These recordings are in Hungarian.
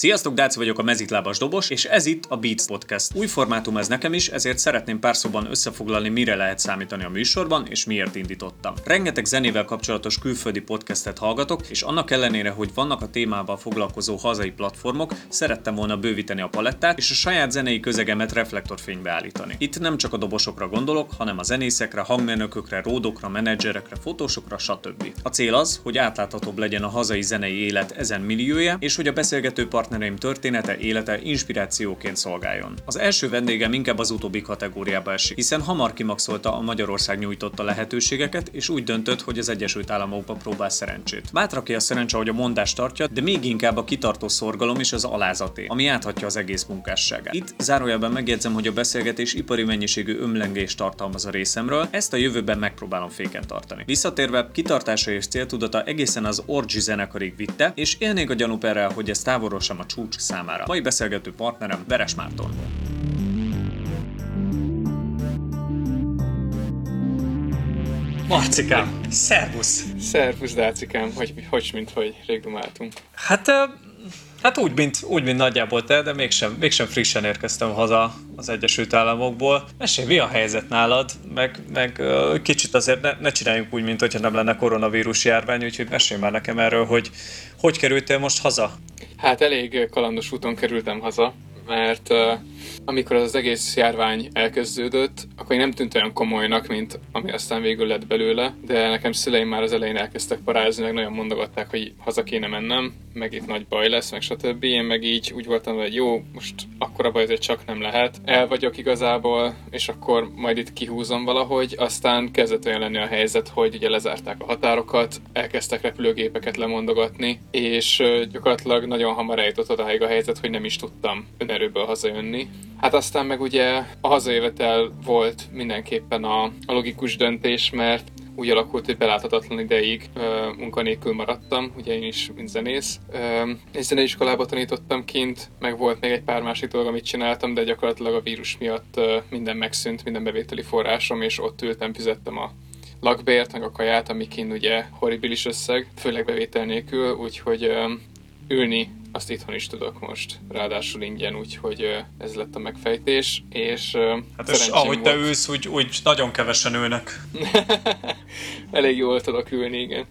Sziasztok, Dáci vagyok a mezitlábas dobos, és ez itt a Beats Podcast. Új formátum ez nekem is, ezért szeretném pár szóban összefoglalni, mire lehet számítani a műsorban, és miért indítottam. Rengeteg zenével kapcsolatos külföldi podcastet hallgatok, és annak ellenére, hogy vannak a témával foglalkozó hazai platformok, szerettem volna bővíteni a palettát, és a saját zenei közegemet reflektorfénybe állítani. Itt nem csak a dobosokra gondolok, hanem a zenészekre, hangmérnökökre, ródokra, menedzserekre, fotósokra, stb. A cél az, hogy átláthatóbb legyen a hazai zenei élet ezen milliója, és hogy a beszélgető part partnereim története, élete inspirációként szolgáljon. Az első vendégem inkább az utóbbi kategóriába esik, hiszen hamar kimaxolta a Magyarország nyújtotta lehetőségeket, és úgy döntött, hogy az Egyesült Államokba próbál szerencsét. Bátraki a szerencse, hogy a mondást tartja, de még inkább a kitartó szorgalom és az alázaté, ami áthatja az egész munkásságát. Itt zárójelben megjegyzem, hogy a beszélgetés ipari mennyiségű ömlengést tartalmaz a részemről, ezt a jövőben megpróbálom féken tartani. Visszatérve, kitartása és céltudata egészen az Orgy zenekarig vitte, és élnék a gyanúperrel, hogy ez távolról sem a csúcs számára. Mai beszélgető partnerem Veres Márton. Marcikám, szervusz! Szervusz, Dácikám, hogy, hogy mint hogy rég dumáltunk. Hát, hát úgy, mint, úgy, mint nagyjából te, de mégsem, mégsem frissen érkeztem haza az Egyesült Államokból. Mesélj, mi a helyzet nálad? Meg, meg kicsit azért ne, ne csináljunk úgy, mint hogyha nem lenne koronavírus járvány, úgyhogy mesélj már nekem erről, hogy hogy kerültél most haza? Hát elég kalandos úton kerültem haza, mert uh, amikor az egész járvány elkezdődött, akkor én nem tűnt olyan komolynak, mint ami aztán végül lett belőle, de nekem szüleim már az elején elkezdtek parázni, meg nagyon mondogatták, hogy haza kéne mennem, meg itt nagy baj lesz, meg stb. Én meg így úgy voltam, hogy jó, most akkora baj azért csak nem lehet. El vagyok igazából, és akkor majd itt kihúzom valahogy. Aztán kezdett olyan lenni a helyzet, hogy ugye lezárták a határokat, elkezdtek repülőgépeket lemondogatni, és gyakorlatilag nagyon hamar eljutott odáig a helyzet, hogy nem is tudtam önerőből hazajönni. Hát aztán meg ugye a hazajövetel volt mindenképpen a, a logikus döntés, mert úgy alakult, hogy beláthatatlan ideig uh, munkanélkül maradtam, ugye én is, mint zenész. Uh, egy zeneiskolába tanítottam kint, meg volt még egy pár másik dolog, amit csináltam, de gyakorlatilag a vírus miatt uh, minden megszűnt, minden bevételi forrásom, és ott ültem, fizettem a lakbért, meg a kaját, ami kint ugye horribilis összeg, főleg bevétel nélkül, úgyhogy uh, ülni azt itthon is tudok most, ráadásul ingyen, úgyhogy ez lett a megfejtés, és Hát és ahogy volt... te ülsz, úgy, úgy nagyon kevesen ülnek. Elég jól tudok ülni, igen.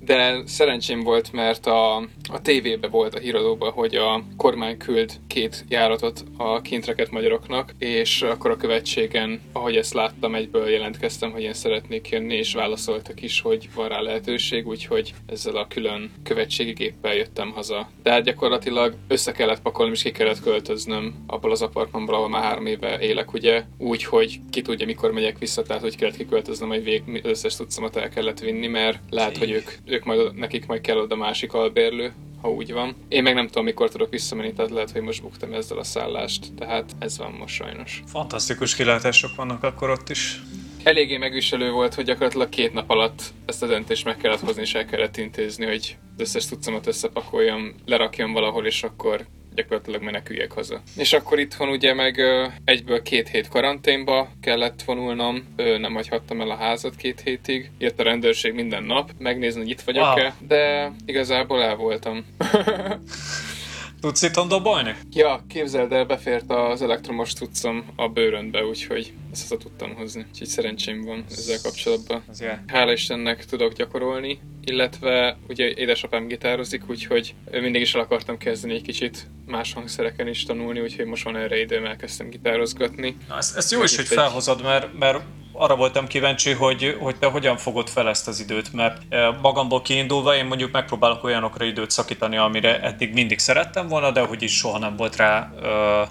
De szerencsém volt, mert a, a tévébe volt a híradóban, hogy a kormány küld két járatot a kintreket magyaroknak, és akkor a követségen, ahogy ezt láttam, egyből jelentkeztem, hogy én szeretnék jönni, és válaszoltak is, hogy van rá lehetőség, úgyhogy ezzel a külön követségi géppel jöttem haza. De hát gyakorlatilag össze kellett pakolni, és ki kellett költöznöm abból az apartmanból, ahol már három éve élek, ugye, úgy, hogy ki tudja, mikor megyek vissza, tehát hogy kellett kiköltöznöm, hogy vég, összes tudszamat el kellett vinni, mert lehet, hogy ők, ők majd, nekik majd kell oda másik albérlő, ha úgy van. Én meg nem tudom, mikor tudok visszamenni, tehát lehet, hogy most buktam ezzel a szállást, tehát ez van most sajnos. Fantasztikus kilátások vannak akkor ott is eléggé megviselő volt, hogy gyakorlatilag két nap alatt ezt a döntést meg kellett hozni, és el kellett intézni, hogy az összes cuccomat összepakoljam, lerakjam valahol, és akkor gyakorlatilag meneküljek haza. És akkor itthon ugye meg egyből két hét karanténba kellett vonulnom, nem hagyhattam el a házat két hétig, jött a rendőrség minden nap, megnézni, hogy itt vagyok-e, wow. de igazából el voltam. Tudsz itt dobolni? Ja, képzeld el, befért az elektromos cuccom a bőröndbe, úgyhogy ezt haza tudtam hozni. Úgyhogy szerencsém van ezzel kapcsolatban. Hála Istennek tudok gyakorolni, illetve ugye édesapám gitározik, úgyhogy mindig is el akartam kezdeni egy kicsit más hangszereken is tanulni, úgyhogy most van erre időm, elkezdtem gitározgatni. Na, ezt, ezt jó is, hogy felhozod, mert, mert arra voltam kíváncsi, hogy, hogy te hogyan fogod fel ezt az időt, mert eh, magamból kiindulva én mondjuk megpróbálok olyanokra időt szakítani, amire eddig mindig szerettem volna, de hogy is soha nem volt rá uh,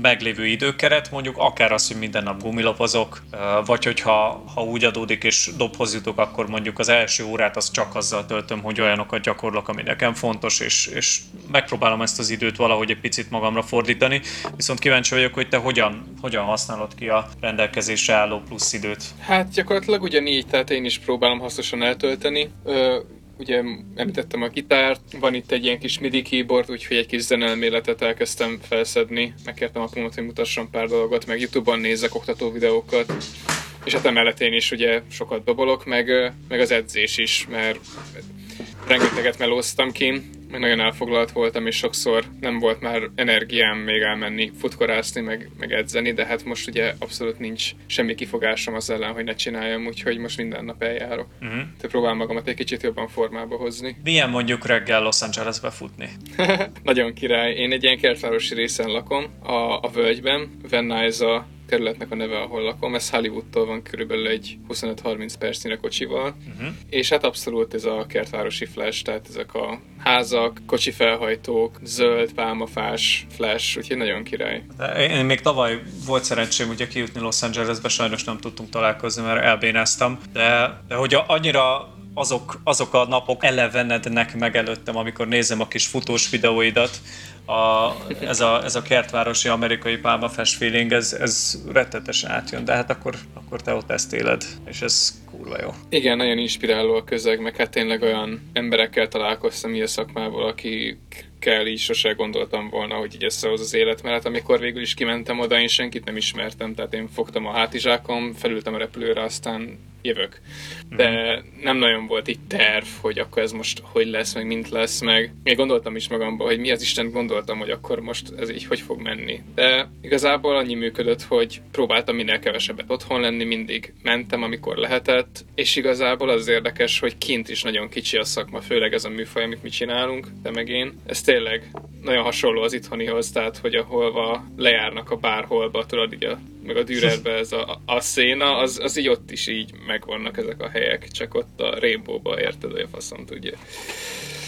meglévő időkeret, mondjuk akár az, hogy minden nap gumilapozok, vagy hogyha ha úgy adódik és dobhoz jutok, akkor mondjuk az első órát az csak azzal töltöm, hogy olyanokat gyakorlok, ami nekem fontos, és, és megpróbálom ezt az időt valahogy egy picit magamra fordítani. Viszont kíváncsi vagyok, hogy te hogyan, hogyan használod ki a rendelkezésre álló plusz időt. Hát gyakorlatilag ugyanígy, tehát én is próbálom hasznosan eltölteni ugye említettem a gitárt, van itt egy ilyen kis MIDI keyboard, úgyhogy egy kis zenelméletet elkezdtem felszedni, megkértem apumat, hogy mutasson pár dolgot, meg Youtube-on nézek oktató videókat, és hát emellett én is ugye sokat dobolok, meg, meg az edzés is, mert rengeteget melóztam ki, meg nagyon elfoglalt voltam, és sokszor nem volt már energiám még elmenni futkorászni, meg, meg edzeni, de hát most ugye abszolút nincs semmi kifogásom az ellen, hogy ne csináljam, úgyhogy most minden nap eljárok. Uh-huh. Te próbál magamat egy kicsit jobban formába hozni. Milyen mondjuk reggel Los Angelesbe futni? nagyon király. Én egy ilyen kertvárosi részen lakom, a, a völgyben. Van Nuys a kerületnek a neve, ahol lakom. Ez Hollywoodtól van körülbelül egy 25-30 percnyire kocsival. Uh-huh. És hát abszolút ez a kertvárosi flash, tehát ezek a házak, kocsi felhajtók, zöld, pálmafás flash, úgyhogy nagyon király. Én még tavaly volt szerencsém ugye kijutni Los Angelesbe, sajnos nem tudtunk találkozni, mert elbénáztam, de, de hogy annyira azok, azok a napok elevenednek meg előttem, amikor nézem a kis futós videóidat, a, ez, a, ez a kertvárosi amerikai pálmafest feeling, ez, ez rettetesen átjön, de hát akkor, akkor te ott ezt éled, és ez kurva jó. Igen, nagyon inspiráló a közeg, meg hát tényleg olyan emberekkel találkoztam a szakmából, akik kell így sose gondoltam volna, hogy így összehoz az élet, mert hát amikor végül is kimentem oda, én senkit nem ismertem, tehát én fogtam a hátizsákom, felültem a repülőre, aztán jövök. De nem nagyon volt itt terv, hogy akkor ez most hogy lesz, meg mint lesz, meg még gondoltam is magamban, hogy mi az Isten gondoltam, hogy akkor most ez így hogy fog menni. De igazából annyi működött, hogy próbáltam minél kevesebbet otthon lenni, mindig mentem, amikor lehetett, és igazából az érdekes, hogy kint is nagyon kicsi a szakma, főleg ez a műfaj, amit mi csinálunk, de meg én. Ez tényleg nagyon hasonló az itthonihoz, tehát hogy ahol lejárnak a bárholba, tudod, így a, meg a Dürerbe ez a, a széna, az, az így ott is így megvannak ezek a helyek, csak ott a Rainbow-ba érted, hogy a faszom tudja.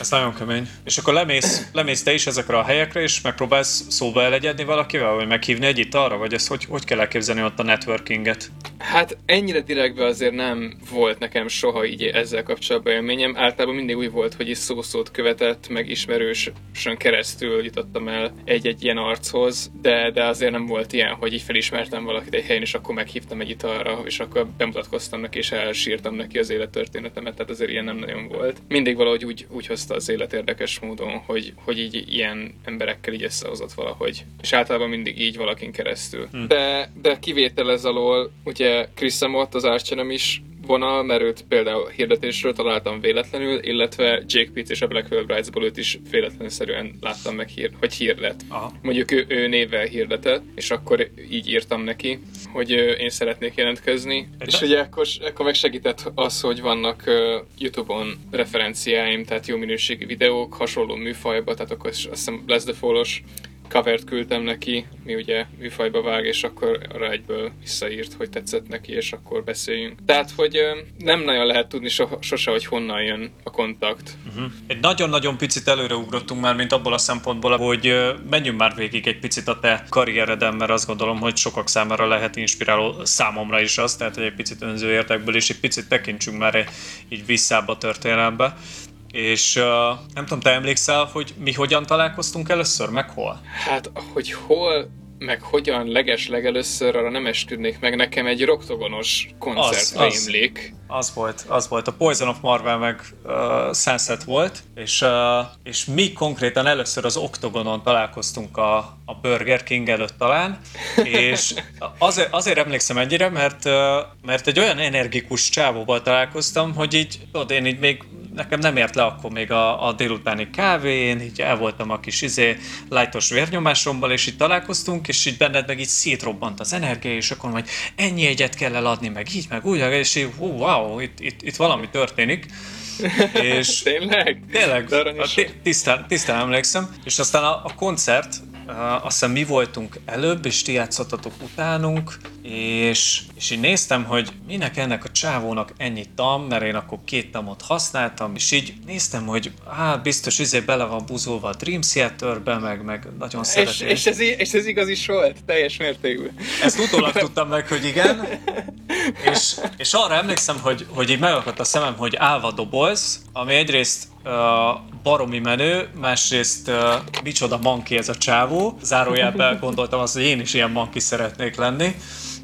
Ez nagyon kemény. És akkor lemész, lemész te is ezekre a helyekre, és megpróbálsz szóba elegyedni valakivel, vagy meghívni egy arra, vagy ezt hogy, hogy kell elképzelni ott a networkinget? Hát ennyire direktbe azért nem volt nekem soha így ezzel kapcsolatban élményem. Általában mindig úgy volt, hogy is szószót követett, meg ismerősön keresztül jutottam el egy-egy ilyen archoz, de, de azért nem volt ilyen, hogy így felismertem valakit egy helyen, és akkor meghívtam egy arra, és akkor bemutatkoztam neki, és elsírtam neki az élettörténetemet, tehát azért ilyen nem nagyon volt. Mindig valahogy úgy, úgy hozta az élet érdekes módon, hogy, hogy így ilyen emberekkel így összehozott valahogy. És általában mindig így valakin keresztül. Hm. De, de kivétel ez alól, ugye Chris Samot, az Archenem is vonal, mert őt például hirdetésről találtam véletlenül, illetve Jake Pitt és a Black Veil Brides-ból őt is véletlenszerűen láttam meg, hír, hogy hirdet. Aha. Mondjuk ő, ő névvel hirdetett, és akkor így írtam neki, hogy én szeretnék jelentkezni. Egy és ugye akkor, akkor meg segített az, hogy vannak uh, YouTube-on referenciáim, tehát jó minőségi videók, hasonló műfajba, tehát akkor azt hiszem lesz the Fall-os covert küldtem neki, mi ugye műfajba vág, és akkor arra egyből visszaírt, hogy tetszett neki, és akkor beszéljünk. Tehát, hogy nem nagyon lehet tudni so, sose, hogy honnan jön a kontakt. Uh-huh. Egy nagyon-nagyon picit előreugrottunk már, mint abból a szempontból, hogy menjünk már végig egy picit a te karriereden, mert azt gondolom, hogy sokak számára lehet inspiráló számomra is az, tehát hogy egy picit önző érdekből, és egy picit tekintsünk már így visszába a történelembe. És uh, nem tudom, te emlékszel, hogy mi hogyan találkoztunk először, meg hol? Hát, hogy hol, meg hogyan leges legelőször, arra nem esküdnék meg. Nekem egy roktogonos koncert rémlik. Az, az volt, az volt. A Poison of Marvel meg uh, Sunset volt, és, uh, és mi konkrétan először az Octogonon találkoztunk a, a Burger King előtt talán, és azért, azért emlékszem ennyire, mert, uh, mert egy olyan energikus csávóval találkoztam, hogy így, tudod, én így még nekem nem ért le akkor még a, a délutáni kávé, én így el voltam a kis izé, lájtos vérnyomásommal, és itt találkoztunk, és így benned meg így szétrobbant az energia, és akkor majd ennyi egyet kell eladni, meg így, meg úgy, és így, wow, itt, itt, itt valami történik. És tényleg? Tényleg, tisztán, tisztán emlékszem. És aztán a, a koncert, azt hiszem mi voltunk előbb, és ti játszottatok utánunk, és, és én néztem, hogy minek ennek a csávónak ennyi tam, mert én akkor két tamot használtam, és így néztem, hogy hát biztos izé bele van buzolva a Dream Theater-be, meg, meg nagyon szeretem. És, és, ez, és ez igaz is volt, teljes mértékű. Ezt utólag tudtam meg, hogy igen, és, és arra emlékszem, hogy, hogy így megakadt a szemem, hogy állva doboz, ami egyrészt baromi menő, másrészt uh, micsoda manki ez a csávó. Zárójelben gondoltam azt, hogy én is ilyen manki szeretnék lenni.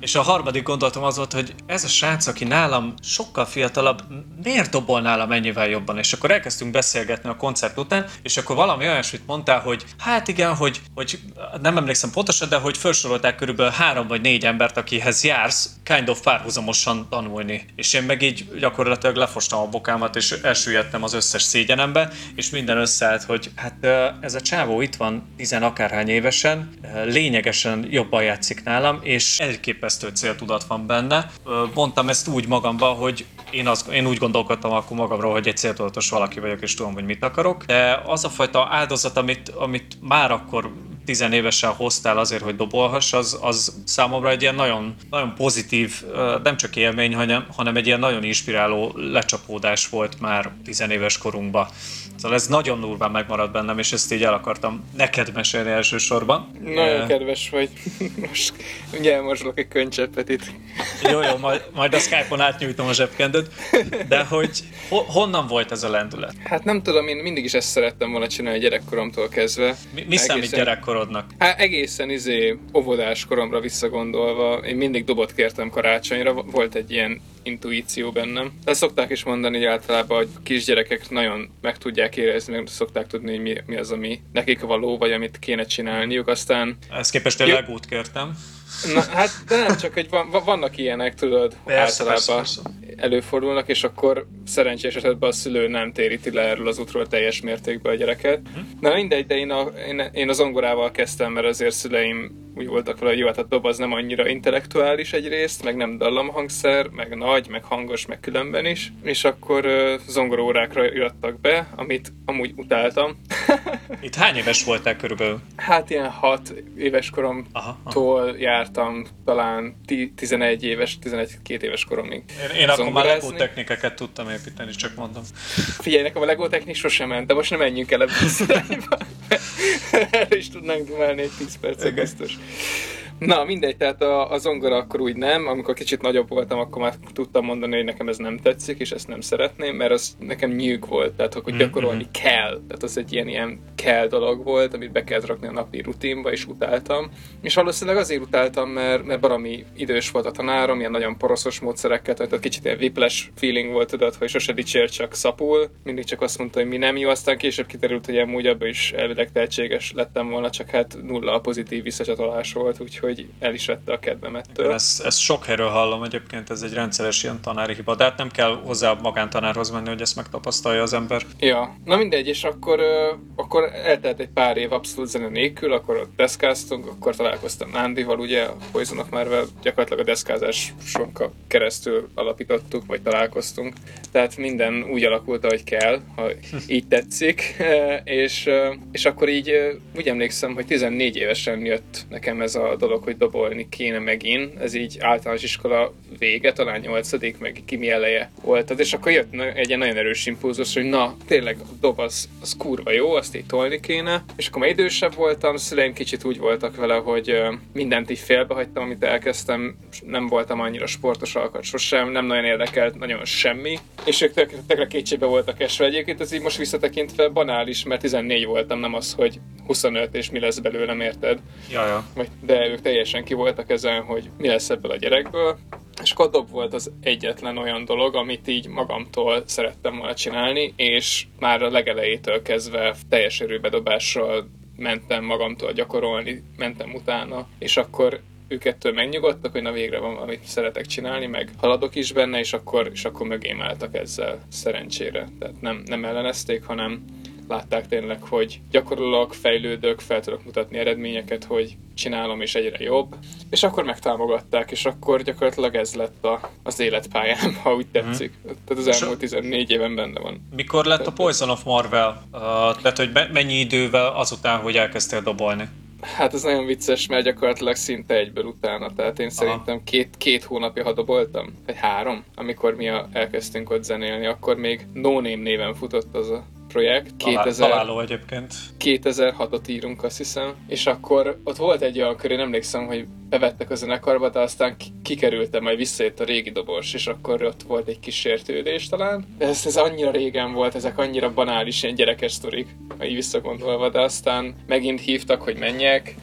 És a harmadik gondolatom az volt, hogy ez a srác, aki nálam sokkal fiatalabb, miért dobol nálam ennyivel jobban? És akkor elkezdtünk beszélgetni a koncert után, és akkor valami olyasmit mondtál, hogy hát igen, hogy, hogy nem emlékszem pontosan, de hogy felsorolták körülbelül három vagy négy embert, akihez jársz kind of párhuzamosan tanulni. És én meg így gyakorlatilag lefostam a bokámat, és elsüllyedtem az összes szégyenembe, és minden összeállt, hogy hát ez a csávó itt van tizen akárhány évesen, lényegesen jobban játszik nálam, és elképesztő céltudat van benne. Mondtam ezt úgy magamba, hogy én, az, én úgy gondolkodtam akkor magamról, hogy egy céltudatos valaki vagyok, és tudom, hogy mit akarok, de az a fajta áldozat, amit, amit már akkor tizenévesen hoztál azért, hogy dobolhass, az, az számomra egy ilyen nagyon, nagyon pozitív, nem csak élmény, hanem, hanem egy ilyen nagyon inspiráló lecsapódás volt már tizenéves korunkban. Szóval ez nagyon durván megmaradt bennem, és ezt így el akartam neked mesélni elsősorban. Nagyon kedves vagy. Most ugye elmorzsolok egy könycseppet itt. Jó, jó, majd, majd a Skype-on átnyújtom a zsebkendőt. De hogy ho, honnan volt ez a lendület? Hát nem tudom, én mindig is ezt szerettem volna csinálni gyerekkoromtól kezdve. Mi, mi számít gyerekkorodnak? Hát egészen izé óvodás koromra visszagondolva, én mindig dobot kértem karácsonyra, volt egy ilyen intuíció bennem. De szokták is mondani hogy általában, hogy kisgyerekek nagyon meg tudják érezni, meg szokták tudni, hogy mi, mi az, ami nekik való, vagy amit kéne csinálniuk. Aztán... Ezt képest én legót kértem. Na, hát de nem csak, hogy van, vannak ilyenek, tudod, persze, általában persze, persze. előfordulnak, és akkor szerencsés esetben a szülő nem téríti le erről az útról teljes mértékben a gyereket. Uh-huh. Na mindegy, de én, a, én, én az zongorával kezdtem, mert azért szüleim úgy voltak vele, hogy jó, hát a dob az nem annyira intellektuális egyrészt, meg nem dallamhangszer, meg nagy, meg hangos, meg különben is, és akkor uh, zongorórákra jöttek be, amit amúgy utáltam. Itt hány éves voltál körülbelül? Hát ilyen hat éves koromtól jártam, talán 11 éves, 11-2 éves koromig. Én, én akkor már Lego technikeket tudtam építeni, csak mondom. Figyelj, nekem a Lego technik sosem ment, de most nem menjünk el ebbe a Erre is tudnánk dumálni egy 10 percet biztos. Na, mindegy, tehát a, a zongora akkor úgy nem, amikor kicsit nagyobb voltam, akkor már tudtam mondani, hogy nekem ez nem tetszik, és ezt nem szeretném, mert az nekem nyűg volt, tehát hogy gyakorolni mm-hmm. kell, tehát az egy ilyen, ilyen kell dolog volt, amit be kellett rakni a napi rutinba, és utáltam. És valószínűleg azért utáltam, mert, mert valami idős volt a tanárom, ilyen nagyon poroszos módszerekkel, tehát kicsit ilyen viples feeling volt, tudod, hogy sose dicsér, csak szapul, mindig csak azt mondta, hogy mi nem jó, aztán később kiderült, hogy amúgy abban is elvileg tehetséges lettem volna, csak hát nulla a pozitív visszacsatolás volt, úgyhogy hogy el is vette a kedvemet. Igen, ezt, ezt sok helyről hallom egyébként, ez egy rendszeres ilyen tanári hiba, de hát nem kell hozzá a magántanárhoz menni, hogy ezt megtapasztalja az ember. Ja, na mindegy, és akkor, akkor eltelt egy pár év abszolút zene nélkül, akkor ott deszkáztunk, akkor találkoztam Nándival, ugye a Poisonok már gyakorlatilag a deszkázáson keresztül alapítottuk, vagy találkoztunk. Tehát minden úgy alakult, ahogy kell, ha így tetszik, és, és akkor így úgy emlékszem, hogy 14 évesen jött nekem ez a dolog, hogy dobolni kéne megint. Ez így általános iskola vége, talán nyolcadik, meg kimi eleje volt. És akkor jött egy ilyen nagyon erős impulzus, hogy na, tényleg a dob az, az kurva jó, azt így tolni kéne. És akkor már idősebb voltam, szüleim kicsit úgy voltak vele, hogy mindent így félbehagytam, amit elkezdtem, nem voltam annyira sportos alkat sosem, nem nagyon érdekelt nagyon semmi. És ők tökre kétségbe voltak esve egyébként, ez így most visszatekintve banális, mert 14 voltam, nem az, hogy 25 és mi lesz belőlem, érted? Jaja. De ők teljesen ki voltak ezen, hogy mi lesz ebből a gyerekből. És akkor volt az egyetlen olyan dolog, amit így magamtól szerettem volna csinálni, és már a legelejétől kezdve teljes erőbedobással mentem magamtól gyakorolni, mentem utána, és akkor ők ettől megnyugodtak, hogy na végre van, amit szeretek csinálni, meg haladok is benne, és akkor, és akkor mögém álltak ezzel szerencsére. Tehát nem, nem ellenezték, hanem látták tényleg, hogy gyakorolok, fejlődök, fel tudok mutatni eredményeket, hogy csinálom és egyre jobb, és akkor megtámogatták, és akkor gyakorlatilag ez lett a, az életpályám, ha úgy tetszik. Hmm. Tehát az elmúlt 14 éven benne van. Mikor lett a Poison of Marvel? Uh, tehát, hogy mennyi idővel azután, hogy elkezdtél dobolni? Hát ez nagyon vicces, mert gyakorlatilag szinte egyből utána. Tehát én szerintem két, két hónapja hadoboltam, vagy három, amikor mi a, elkezdtünk ott zenélni, akkor még No Name néven futott az a projekt. 2000, találó egyébként. 2006-ot írunk, azt hiszem. És akkor ott volt egy olyan kör, én emlékszem, hogy bevettek a zenekarba, de aztán kikerültem, majd visszajött a régi dobos, és akkor ott volt egy kis sértődés talán. De ez, ez annyira régen volt, ezek annyira banális, ilyen gyerekes sztorik, így visszagondolva, de aztán megint hívtak, hogy menjek,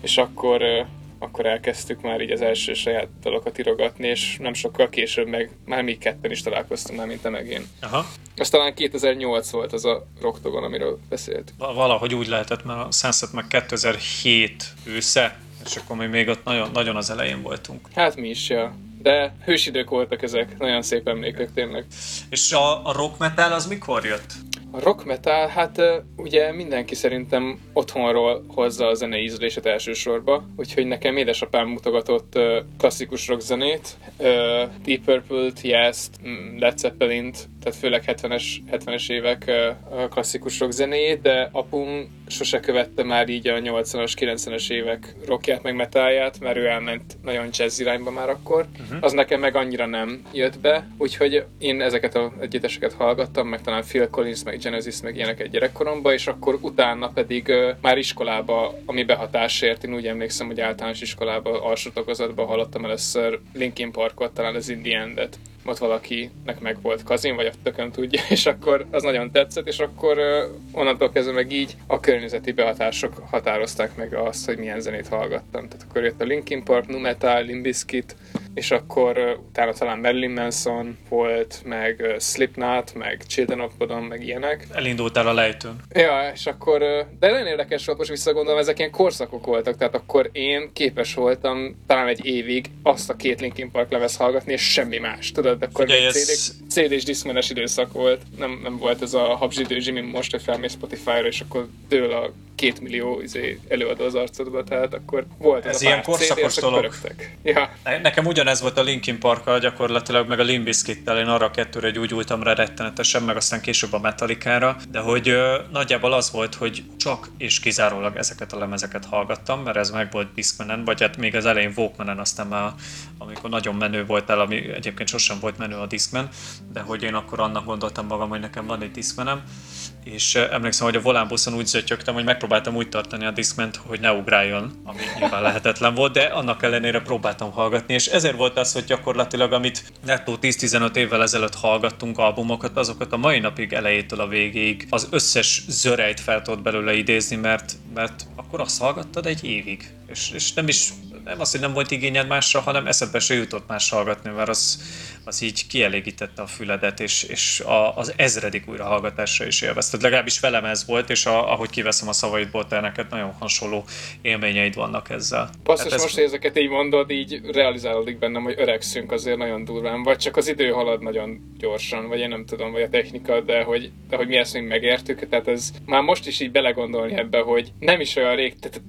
és akkor akkor elkezdtük már így az első saját dalokat irogatni, és nem sokkal később meg már mi ketten is találkoztunk már, mint te meg én. Aha. Az talán 2008 volt az a Roktogon, amiről beszélt. Valahogy úgy lehetett, mert a Sunset meg 2007 ősze, és akkor mi még ott nagyon, nagyon az elején voltunk. Hát mi is, ja. De hősidők voltak ezek, nagyon szép emlékek tényleg. És a, a rock metal az mikor jött? A rock metal, hát ugye mindenki szerintem otthonról hozza a zenei ízlését elsősorba, úgyhogy nekem édesapám mutogatott klasszikus rock zenét, Deep Purple-t, Yes-t, mm, Led Zeppelin-t, tehát főleg 70-es, 70-es évek klasszikus rock zenéjét, de apum sose követte már így a 80-as, 90-es évek rockját, meg metálját, mert ő elment nagyon jazz irányba már akkor. Uh-huh. Az nekem meg annyira nem jött be, úgyhogy én ezeket a egyeteseket hallgattam, meg talán Phil Collins, meg Genesis, meg ilyeneket gyerekkoromban, és akkor utána pedig uh, már iskolába, ami behatásért, én úgy emlékszem, hogy általános iskolába, alsó hallottam először Linkin Parkot, talán az Indie End-et ott valakinek meg volt kazin, vagy a tököm tudja, és akkor az nagyon tetszett, és akkor onnantól kezdve meg így a környezeti behatások határozták meg azt, hogy milyen zenét hallgattam. Tehát akkor jött a Linkin Park, Nu Metal, Limbiskit, és akkor utána talán Marilyn Manson volt, meg Slipknot, meg Children of Bodom, meg ilyenek. Elindultál a lejtőn. Ja, és akkor, de nagyon érdekes volt, most visszagondolom, ezek ilyen korszakok voltak, tehát akkor én képes voltam talán egy évig azt a két Linkin Park lemez hallgatni, és semmi más, tudod, akkor Ugye még ez... CD, és diszmenes időszak volt, nem, nem volt ez a habzsidő Jimmy most, hogy felmész Spotify-ra, és akkor dől a két millió izé, előadó az arcodba, tehát akkor volt ez, ez ilyen korszakos dolog. Ja. Nekem ugyanez volt a Linkin park gyakorlatilag, meg a Limp Bizkit-tel, én arra a kettőre gyújultam rá rettenetesen, meg aztán később a Metallica-ra, de hogy ö, nagyjából az volt, hogy csak és kizárólag ezeket a lemezeket hallgattam, mert ez meg volt Discmanen, vagy hát még az elején Walkmanen, aztán már amikor nagyon menő volt el, ami egyébként sosem volt menő a Discman, de hogy én akkor annak gondoltam magam, hogy nekem van egy Discmanem, és emlékszem, hogy a volánbuszon úgy zötyögtem, hogy megpróbáltam úgy tartani a Discment, hogy ne ugráljon, ami nyilván lehetetlen volt, de annak ellenére próbáltam hallgatni, és ezért volt az, hogy gyakorlatilag, amit nettó 10-15 évvel ezelőtt hallgattunk albumokat, azokat a mai napig elejétől a végéig az összes zörejt fel tudod belőle idézni, mert, mert akkor azt hallgattad egy évig, és, és nem is nem az, hogy nem volt igényed másra, hanem eszedbe se jutott más hallgatni, mert az, az így kielégítette a füledet, és, és a, az ezredik újrahallgatásra is élvezted. Legalábbis velem ez volt, és a, ahogy kiveszem a szavaidból, te neked nagyon hasonló élményeid vannak ezzel. Basszus, ez... most, ezeket így mondod, így realizálódik bennem, hogy öregszünk azért nagyon durván, vagy csak az idő halad nagyon gyorsan, vagy én nem tudom, vagy a technika, de hogy, de hogy mi ezt még megértük, tehát ez már most is így belegondolni ebbe, hogy nem is olyan rég, tehát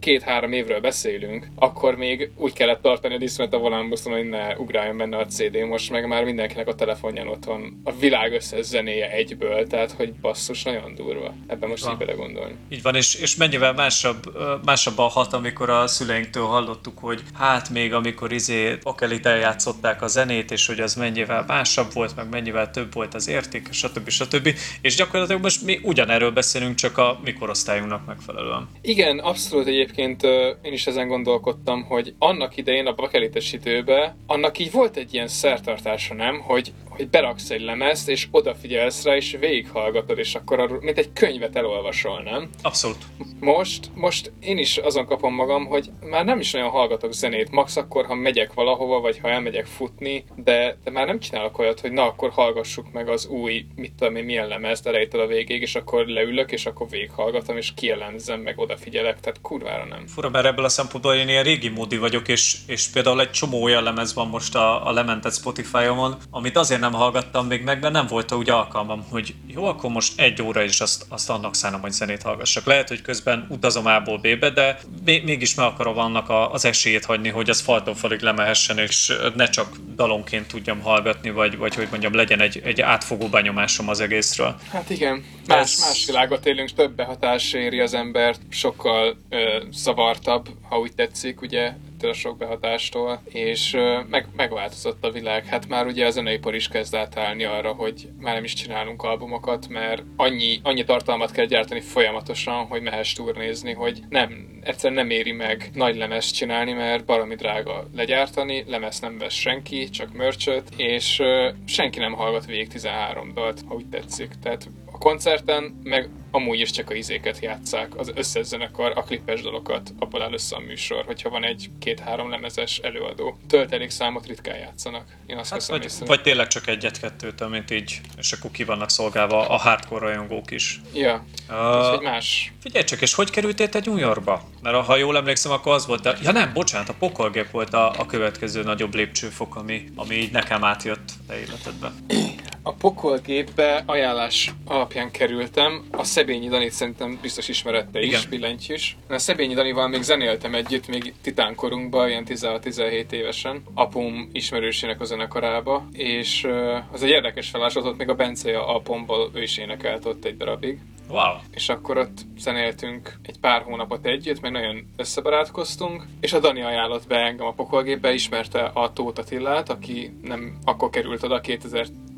12-3 évről beszélünk, akkor még úgy kellett tartani a diszmet a volánbuszon, hogy ne ugráljon benne a CD, most meg már mindenkinek a telefonján ott van a világ összes zenéje egyből, tehát hogy basszus, nagyon durva. Ebben most így belegondolni. Így van, és, és mennyivel másabb, másabb a hat, amikor a szüleinktől hallottuk, hogy hát még amikor izé Okelit eljátszották a zenét, és hogy az mennyivel másabb volt, meg mennyivel több volt az érték, stb. stb. És gyakorlatilag most mi ugyanerről beszélünk, csak a mikorosztályunknak megfelelően. Igen, abszolút egyébként én is ezen gondolkodtam, hogy annak idején a bakelites időben annak így volt egy ilyen szertartása, nem? Hogy hogy beraksz egy lemezt, és odafigyelsz rá, és végighallgatod, és akkor arról, mint egy könyvet elolvasol, nem? Abszolút. Most, most én is azon kapom magam, hogy már nem is nagyon hallgatok zenét, max akkor, ha megyek valahova, vagy ha elmegyek futni, de, de már nem csinálok olyat, hogy na, akkor hallgassuk meg az új, mit tudom én, milyen lemezt elejétől a végéig, és akkor leülök, és akkor végighallgatom, és kielenzem, meg odafigyelek, tehát kurvára nem. Fura, mert ebből a szempontból én ilyen régi módi vagyok, és, és például egy csomó olyan lemez van most a, a lementet Spotify-on, amit azért nem hallgattam még meg, mert nem volt úgy alkalmam, hogy jó, akkor most egy óra is azt, azt annak szánom, hogy zenét hallgassak. Lehet, hogy közben utazom A-ból B-be, de mégis meg akarom annak az esélyét hagyni, hogy az faltól falig lemehessen, és ne csak dalonként tudjam hallgatni, vagy, vagy hogy mondjam, legyen egy, egy átfogó benyomásom az egészről. Hát igen, más, Ez... más világot élünk, több behatás éri az embert, sokkal ö, zavartabb, ha úgy tetszik, ugye ettől a sok behatástól, és meg, megváltozott a világ. Hát már ugye a zeneipar is kezd átállni arra, hogy már nem is csinálunk albumokat, mert annyi, annyi tartalmat kell gyártani folyamatosan, hogy mehess turnézni, hogy nem, egyszerűen nem éri meg nagy lemezt csinálni, mert valami drága legyártani, lemez nem vesz senki, csak mörcsöt, és senki nem hallgat végig 13 dalt, ha úgy tetszik. Tehát A koncerten meg amúgy is csak a izéket játszák, az összes zenekar, a klipes dalokat, abból áll össze a műsor, hogyha van egy két-három lemezes előadó. Töltelék számot ritkán játszanak. Én azt Hát veszem vagy, észre. vagy tényleg csak egyet-kettőt, amit így, és akkor ki vannak szolgálva a hardcore rajongók is. Ja, Uh, úgyhogy más. Figyelj csak, és hogy kerültél te New Yorkba? Mert ha jól emlékszem, akkor az volt, de... ja nem, bocsánat, a pokolgép volt a, a következő nagyobb lépcsőfok, ami, ami így nekem átjött a te életedbe. A pokolgépbe ajánlás alapján kerültem. A Szebényi Danit szerintem biztos ismerette is, Igen. billentyűs. A Szebényi Danival még zenéltem együtt, még titánkorunkban, ilyen 16-17 évesen, apum ismerősének a zenekarába, és az egy érdekes felállás, volt még a Bence a apomból, ő is énekelt ott egy darabig Wow. és akkor ott zenéltünk egy pár hónapot együtt, meg nagyon összebarátkoztunk, és a Dani ajánlott be engem a pokolgépbe, ismerte a Tóth Attillát, aki nem akkor került oda,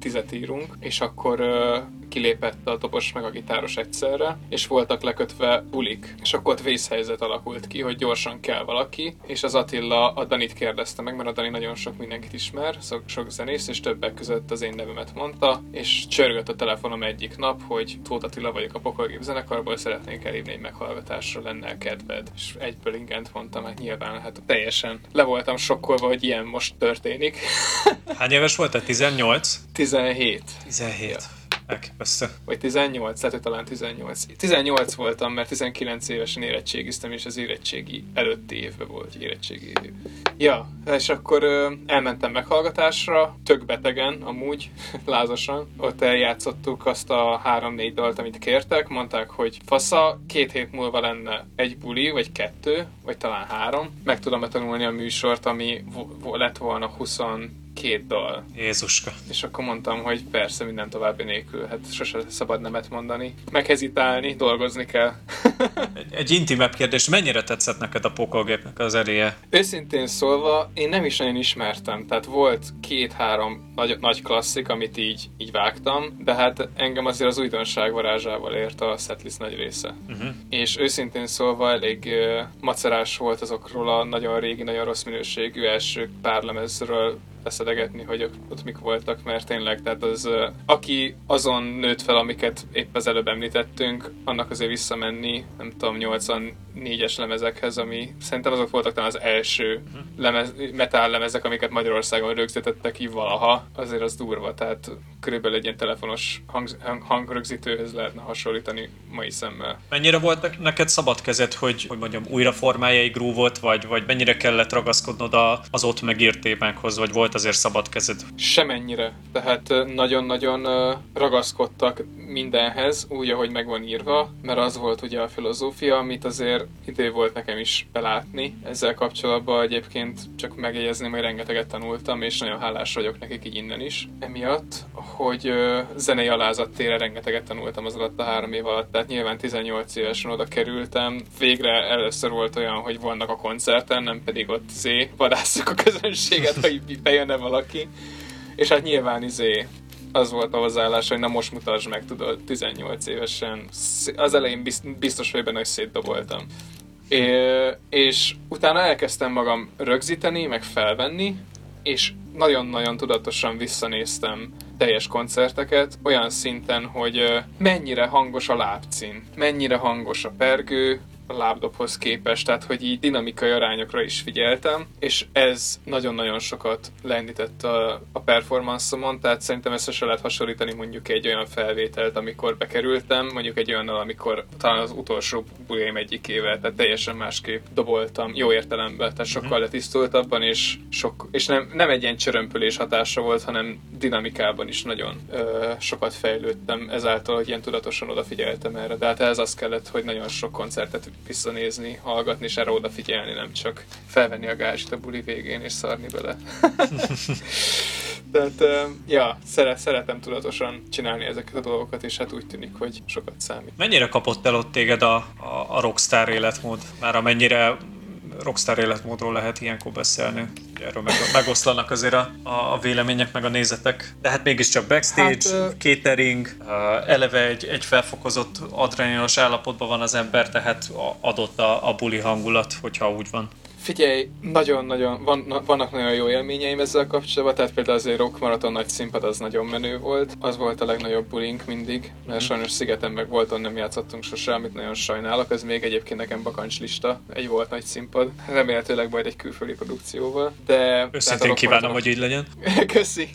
2010-et írunk, és akkor uh, kilépett a dobos meg a gitáros egyszerre, és voltak lekötve bulik, és akkor ott vészhelyzet alakult ki, hogy gyorsan kell valaki, és az Attila a Danit kérdezte meg, mert a Dani nagyon sok mindenkit ismer, sok, sok zenész, és többek között az én nevemet mondta, és csörgött a telefonom egyik nap, hogy Tóth Attila vagyok a Pokolgép zenekarból, szeretnék elhívni egy meghallgatásra, lenne kedved. És egyből ingent mondtam, hát nyilván, hát teljesen le voltam sokkolva, hogy ilyen most történik. Hány éves voltál? 18? 17. 17. Ja. Elképesztő. Vagy 18, tehát talán 18. 18 voltam, mert 19 évesen érettségiztem, és az érettségi előtti évben volt érettségi év. Ja, és akkor ö, elmentem meghallgatásra, tök betegen, amúgy, lázasan. Ott eljátszottuk azt a három-négy dalt, amit kértek, mondták, hogy fasza, két hét múlva lenne egy buli, vagy kettő, vagy talán három. Meg tudom tanulni a műsort, ami lett volna 22 dal. Jézuska. És akkor mondtam, hogy persze minden további nélkül, hát sose szabad nemet mondani. Meghezitálni, dolgozni kell. Egy, egy intimebb kérdés, mennyire tetszett neked a pokolgépnek az eréje? Őszintén szólva, én nem is nagyon ismertem, tehát volt két-három nagy, nagy klasszik, amit így, így vágtam, de hát engem azért az újdonság varázsával ért a setlist nagy része. Uh-huh. És őszintén szólva elég uh, macerás volt azokról a nagyon régi, nagyon rossz minőségű első pár lemezről leszedegetni, hogy ott, mik voltak, mert tényleg, tehát az, aki azon nőtt fel, amiket épp az előbb említettünk, annak azért visszamenni, nem tudom, 84-es lemezekhez, ami szerintem azok voltak talán az első lemez, metal lemezek, amiket Magyarországon rögzítettek így valaha, azért az durva, tehát körülbelül egy ilyen telefonos hang, hang, hangrögzítőhöz lehetne hasonlítani mai szemmel. Mennyire volt ne- neked szabad kezed, hogy, hogy mondjam, újra formálja egy groove-ot, vagy, vagy mennyire kellett ragaszkodnod a, az ott megírt témákhoz, vagy volt azért szabad kezed? Semennyire. Tehát nagyon-nagyon ragaszkodtak mindenhez, úgy, ahogy meg van írva, mert az volt ugye a filozófia, amit azért idő volt nekem is belátni. Ezzel kapcsolatban egyébként csak megjegyezném, hogy rengeteget tanultam, és nagyon hálás vagyok nekik így innen is. Emiatt, hogy zenei alázattéren rengeteget tanultam az alatt a három év alatt, tehát nyilván 18 évesen oda kerültem. Végre először volt olyan, hogy vannak a koncerten, nem pedig ott zé, vadászok a közönséget, hogy bejönne valaki. És hát nyilván izé, az volt a hozzáállás, hogy na most mutasd meg, tudod, 18 évesen. Az elején bizt- biztos, hogy benne, hogy szétdoboltam. É, és utána elkezdtem magam rögzíteni, meg felvenni, és nagyon-nagyon tudatosan visszanéztem teljes koncerteket, olyan szinten, hogy mennyire hangos a lábcín, mennyire hangos a pergő, a lábdobhoz képest, tehát hogy így dinamikai arányokra is figyeltem, és ez nagyon-nagyon sokat lendített a, a performance-omon, tehát szerintem se lehet hasonlítani mondjuk egy olyan felvételt, amikor bekerültem, mondjuk egy olyannal, amikor talán az utolsó bulém egyikével, tehát teljesen másképp doboltam, jó értelemben, tehát sokkal letisztultabban, és, sok, és nem, nem egy ilyen csörömpölés hatása volt, hanem dinamikában is nagyon ö, sokat fejlődtem ezáltal, hogy ilyen tudatosan odafigyeltem erre. De hát ez az kellett, hogy nagyon sok koncertet visszanézni, hallgatni, és erre odafigyelni, nem csak felvenni a gázsit a buli végén, és szarni bele. Tehát, ja, szeret, szeretem tudatosan csinálni ezeket a dolgokat, és hát úgy tűnik, hogy sokat számít. Mennyire kapott el ott téged a, a, a rockstar életmód? Már amennyire rockstar életmódról lehet ilyenkor beszélni. Erről meg, megoszlanak azért a, a vélemények, meg a nézetek. De hát mégiscsak backstage, Hát, catering, eleve egy, egy felfokozott adrenalinos állapotban van az ember, tehát adott a, a buli hangulat, hogyha úgy van. Figyelj, nagyon-nagyon, van, vannak nagyon jó élményeim ezzel kapcsolatban, tehát például azért Rock Marathon nagy színpad az nagyon menő volt. Az volt a legnagyobb bulink mindig, mert sajnos szigeten meg volt, nem játszottunk sose, amit nagyon sajnálok. Ez még egyébként nekem bakancslista. Egy volt nagy színpad. Remélhetőleg majd egy külföldi produkcióval. De... Őszintén kívánom, hogy így legyen. Köszi.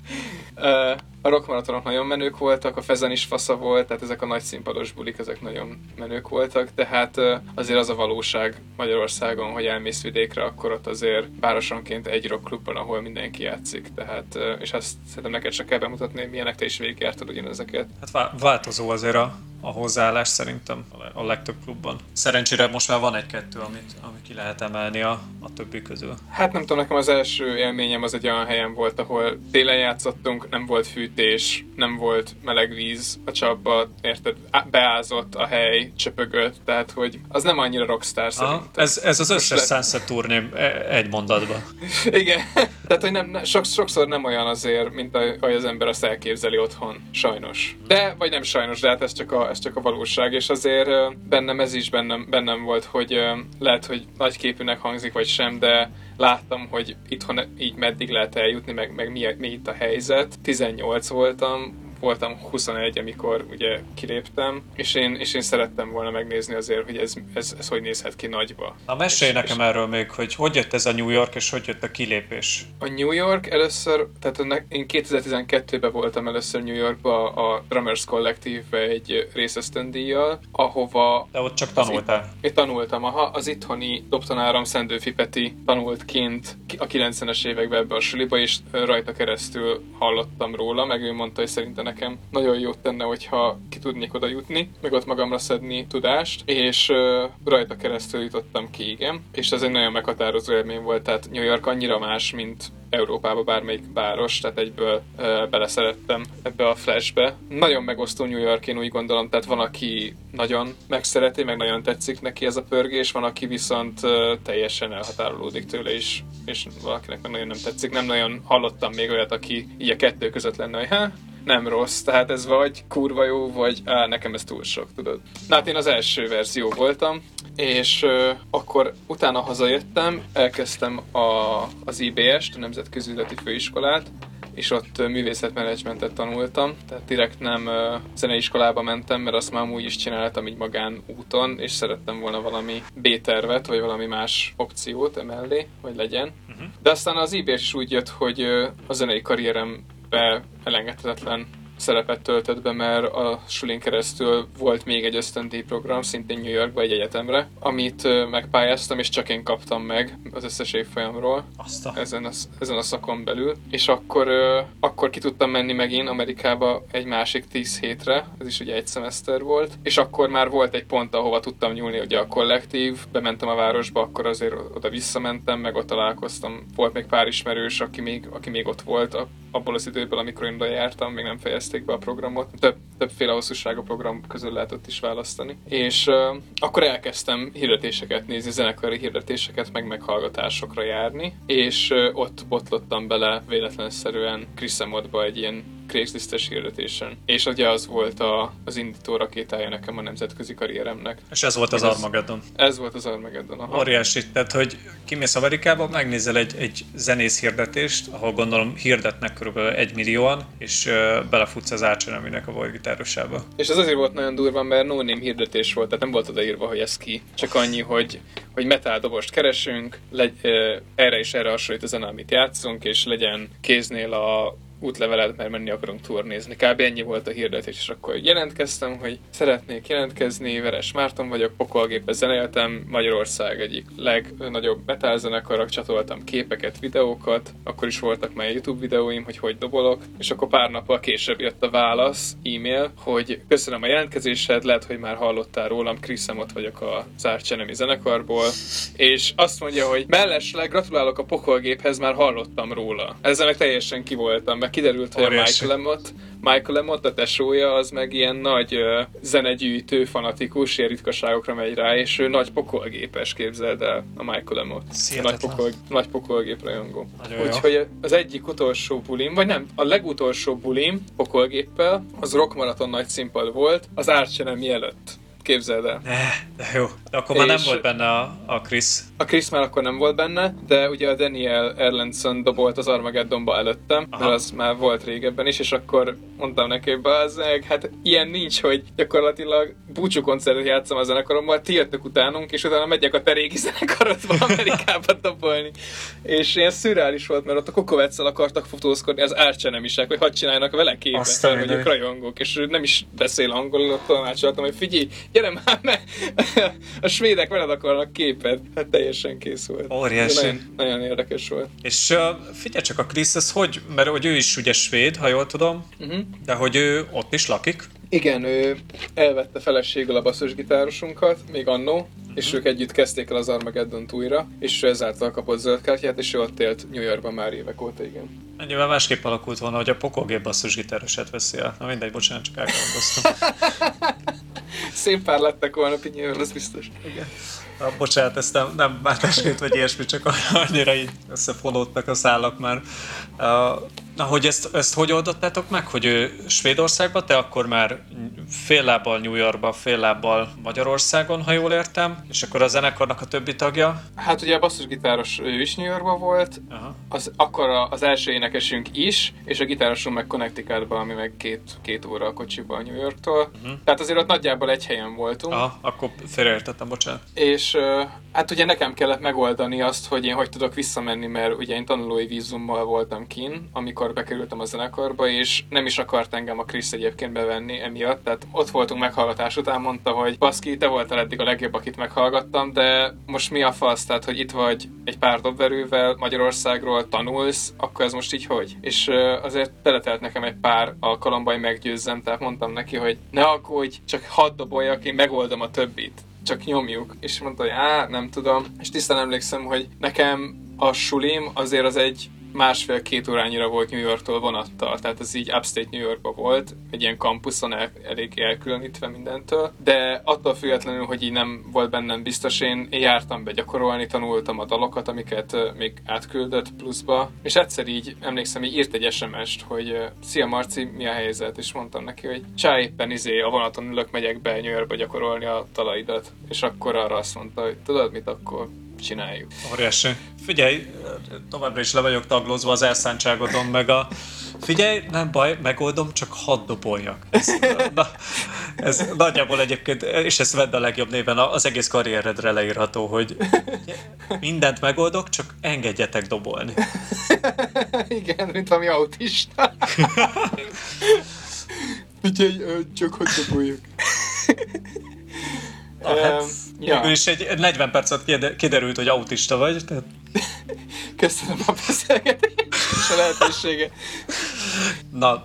A rockmaratonok nagyon menők voltak, a Fezen is fasza volt, tehát ezek a nagy színpados bulik, ezek nagyon menők voltak, tehát azért az a valóság Magyarországon, hogy elmész vidékre, akkor ott azért városonként egy rockklubban, ahol mindenki játszik, tehát, és azt szerintem neked csak kell bemutatni, milyenek te is végigjártad ugyanezeket. Hát változó azért a, a hozzáállás szerintem a legtöbb klubban. Szerencsére most már van egy-kettő, amit, amit ki lehet emelni a, a többi közül. Hát nem tudom, nekem az első élményem az egy olyan helyen volt, ahol télen játszottunk, nem volt fűtés, nem volt meleg víz a csapba, érted? Beázott a hely, csöpögött, tehát hogy az nem annyira rockstar szerintem. Ez, ez az összes le... Sunset turném e, egy mondatban. Igen, tehát hogy nem, sok, sokszor nem olyan azért, mint ahogy az ember azt elképzeli otthon, sajnos. De, vagy nem sajnos, de hát ez csak a, ez csak a valóság, és azért bennem ez is bennem, bennem volt, hogy lehet, hogy nagy képűnek hangzik, vagy sem, de láttam, hogy itthon így meddig lehet eljutni, meg, meg mi, mi itt a helyzet. 18 voltam, voltam 21, amikor ugye kiléptem, és én, és én szerettem volna megnézni azért, hogy ez, ez, ez hogy nézhet ki nagyba. Na mesélj és, nekem és erről még, hogy hogy jött ez a New York, és hogy jött a kilépés? A New York először, tehát én 2012-ben voltam először New Yorkba a Drummers Collective egy részösztöndíjjal, ahova... De ott csak tanultál? Itt, én tanultam, aha, az itthoni dobtanárom Szendőfi Peti tanult kint a 90-es években ebbe a suliba, és rajta keresztül hallottam róla, meg ő mondta, hogy szerintem nekem nagyon jót tenne, hogyha ki tudnék oda jutni, meg ott magamra szedni tudást, és uh, rajta keresztül jutottam ki, igen. És ez egy nagyon meghatározó élmény volt, tehát New York annyira más, mint Európába bármelyik város, tehát egyből uh, beleszerettem ebbe a flashbe. Nagyon megosztó New York, én úgy gondolom, tehát van, aki nagyon megszereti, meg nagyon tetszik neki ez a pörgés, van, aki viszont uh, teljesen elhatárolódik tőle is, és valakinek meg nagyon nem tetszik. Nem nagyon hallottam még olyat, aki így a kettő között lenne, hogy nem rossz, tehát ez vagy kurva jó, vagy á, nekem ez túl sok, tudod. Na hát én az első verzió voltam, és uh, akkor utána hazajöttem, elkezdtem a, az IBS-t, a Nemzetközi Üzleti Főiskolát, és ott művészetmenedzsmentet tanultam, tehát direkt nem uh, zeneiskolába mentem, mert azt már úgy is csináltam így magán úton, és szerettem volna valami B-tervet, vagy valami más opciót emellé, hogy legyen. Uh-huh. De aztán az IBS is úgy jött, hogy uh, a zenei karrierem be elengedhetetlen szerepet töltött be, mert a sulin keresztül volt még egy ösztöndíj program, szintén New Yorkba egy egyetemre, amit megpályáztam, és csak én kaptam meg az összes évfolyamról ezen a, ezen a szakon belül. És akkor, akkor ki tudtam menni megint Amerikába egy másik tíz hétre, ez is ugye egy szemeszter volt, és akkor már volt egy pont, ahova tudtam nyúlni, ugye a kollektív, bementem a városba, akkor azért oda visszamentem, meg ott találkoztam. Volt még pár ismerős, aki még, aki még ott volt abból az időből, amikor én oda jártam, még nem fejezték be a programot. Több, többféle hosszúságú program közül lehetett is választani. És uh, akkor elkezdtem hirdetéseket nézni, zenekari hirdetéseket, meg meghallgatásokra járni, és uh, ott botlottam bele véletlenszerűen Chris egy ilyen Craigslistes hirdetésen. És ugye az volt a, az indító rakétája nekem a nemzetközi karrieremnek. És ez volt az ez, Armageddon. Ez volt az Armageddon. Aha. Óriási, tehát hogy kimész Amerikába, megnézel egy, egy zenész hirdetést, ahol gondolom hirdetnek kb. egy millióan, és uh, belefutsz az Ácseneminek a volgitárosába. És ez azért volt nagyon durva, mert no name hirdetés volt, tehát nem volt odaírva, hogy ez ki. Csak annyi, hogy, hogy metal dobost keresünk, legy, uh, erre is erre hasonlít a zene, amit játszunk, és legyen kéznél a útlevelet, mert menni akarunk turnézni. Kb. ennyi volt a hirdetés, és akkor jelentkeztem, hogy szeretnék jelentkezni, Veres Márton vagyok, pokolgépe zenéltem, Magyarország egyik legnagyobb metal zenekarak, csatoltam képeket, videókat, akkor is voltak már YouTube videóim, hogy hogy dobolok, és akkor pár nappal később jött a válasz, e-mail, hogy köszönöm a jelentkezésed, lehet, hogy már hallottál rólam, Chris ott vagyok a Zárcsenemi zenekarból, és azt mondja, hogy mellesleg gratulálok a pokolgéphez, már hallottam róla. Ezzel meg teljesen ki voltam, meg kiderült, hogy Óriási. a Michael Lemot, Michael Lemot, a tesója, az meg ilyen nagy uh, zenegyűjtő, fanatikus, ilyen ritkaságokra megy rá, és ő nagy pokolgépes, képzeld el a Michael Lemot. Nagy, pokol, nagy pokolgép rajongó. Úgyhogy az egyik utolsó bulim, vagy nem, a legutolsó bulim pokolgéppel, az Rock Marathon nagy színpad volt, az Archenem előtt. Képzeld el. Ne, de jó. De akkor már és nem volt benne a, a Chris. A Chris már akkor nem volt benne, de ugye a Daniel Erlandson dobolt az Armageddonba előttem, Aha. mert az már volt régebben is, és akkor mondtam neki, hogy bazzeg, hát ilyen nincs, hogy gyakorlatilag búcsú koncertet játszom a zenekarommal, ti jöttök utánunk, és utána megyek a te régi zenekarodba Amerikába dobolni. És ilyen szürreális volt, mert ott a Kokoveccel akartak fotózkodni az árcsenemisek, hogy hadd csináljanak vele képet, Aztán mert vagyok rajongók, és nem is beszél angolul, ott tolmácsoltam, hogy figyelj, gyere már, mert a svédek veled akarnak képet. Hát teljesen kész volt. Óriási. Nagyon, nagyon érdekes volt. És uh, figyelj csak a Krisz, ez hogy, mert hogy ő is ugye svéd, ha jól tudom, uh-huh. de hogy ő ott is lakik. Igen, ő elvette feleségül a basszusgitárosunkat, még annó, uh-huh. és ők együtt kezdték el az Armageddon újra, és ő ezáltal kapott zöld kártyát, és ő ott élt New Yorkban már évek óta, igen. Ennyivel másképp alakult volna, hogy a pokogép basszusgitároset veszi el. Na mindegy, bocsánat, csak elgondoztam. Szép pár lettek volna pinyővel, az biztos. Igen. Na, bocsánat, ezt nem, nem bántásként vagy ilyesmi, csak annyira így összefonódtak a szálak már. Uh, Na, hogy ezt, ezt hogy oldottátok meg, hogy ő Svédországban, te akkor már fél lábbal New Yorkban, fél lábbal Magyarországon, ha jól értem, és akkor a zenekarnak a többi tagja? Hát ugye a basszusgitáros ő is New Yorkban volt, Aha. az, akkor az első énekesünk is, és a gitárosunk meg Connecticutban, ami meg két, két óra a kocsiban New Yorktól. Uh-huh. Tehát azért ott nagyjából egy helyen voltunk. Aha, akkor félreértettem, bocsánat. És hát ugye nekem kellett megoldani azt, hogy én hogy tudok visszamenni, mert ugye én tanulói vízummal voltam kin, amikor amikor bekerültem a zenekarba, és nem is akart engem a Krisz egyébként bevenni emiatt, tehát ott voltunk meghallgatás után, mondta, hogy baszki, te voltál eddig a legjobb, akit meghallgattam, de most mi a fasz, tehát hogy itt vagy egy pár dobverővel Magyarországról tanulsz, akkor ez most így hogy? És azért beletelt nekem egy pár alkalomba, hogy meggyőzzem, tehát mondtam neki, hogy ne aggódj, csak hadd doboljak, én megoldom a többit csak nyomjuk. És mondta, hogy á, nem tudom. És tisztán emlékszem, hogy nekem a sulim azért az egy másfél-két órányira volt New Yorktól vonattal, tehát ez így upstate New Yorkba volt, egy ilyen kampuszon el, elég elkülönítve mindentől, de attól függetlenül, hogy így nem volt bennem biztos, én, én jártam be gyakorolni, tanultam a dalokat, amiket még átküldött pluszba, és egyszer így emlékszem, így írt egy SMS-t, hogy Szia Marci, mi a helyzet? És mondtam neki, hogy csá éppen izé, a vonaton ülök, megyek be New Yorkba gyakorolni a talaidat, és akkor arra azt mondta, hogy tudod mit, akkor csináljuk. Óriási. Figyelj, továbbra is le vagyok taglózva az elszántságodon, meg a... Figyelj, nem baj, megoldom, csak hadd doboljak. Ez, na, ez nagyjából egyébként, és ezt vedd a legjobb néven, az egész karrieredre leírható, hogy mindent megoldok, csak engedjetek dobolni. Igen, mint valami autista. Figyelj, csak hadd doboljak. Na, hát, ja. is egy 40 percet kiderült, hogy autista vagy. Tehát... Köszönöm a beszélgetést és a lehetőséget. Na,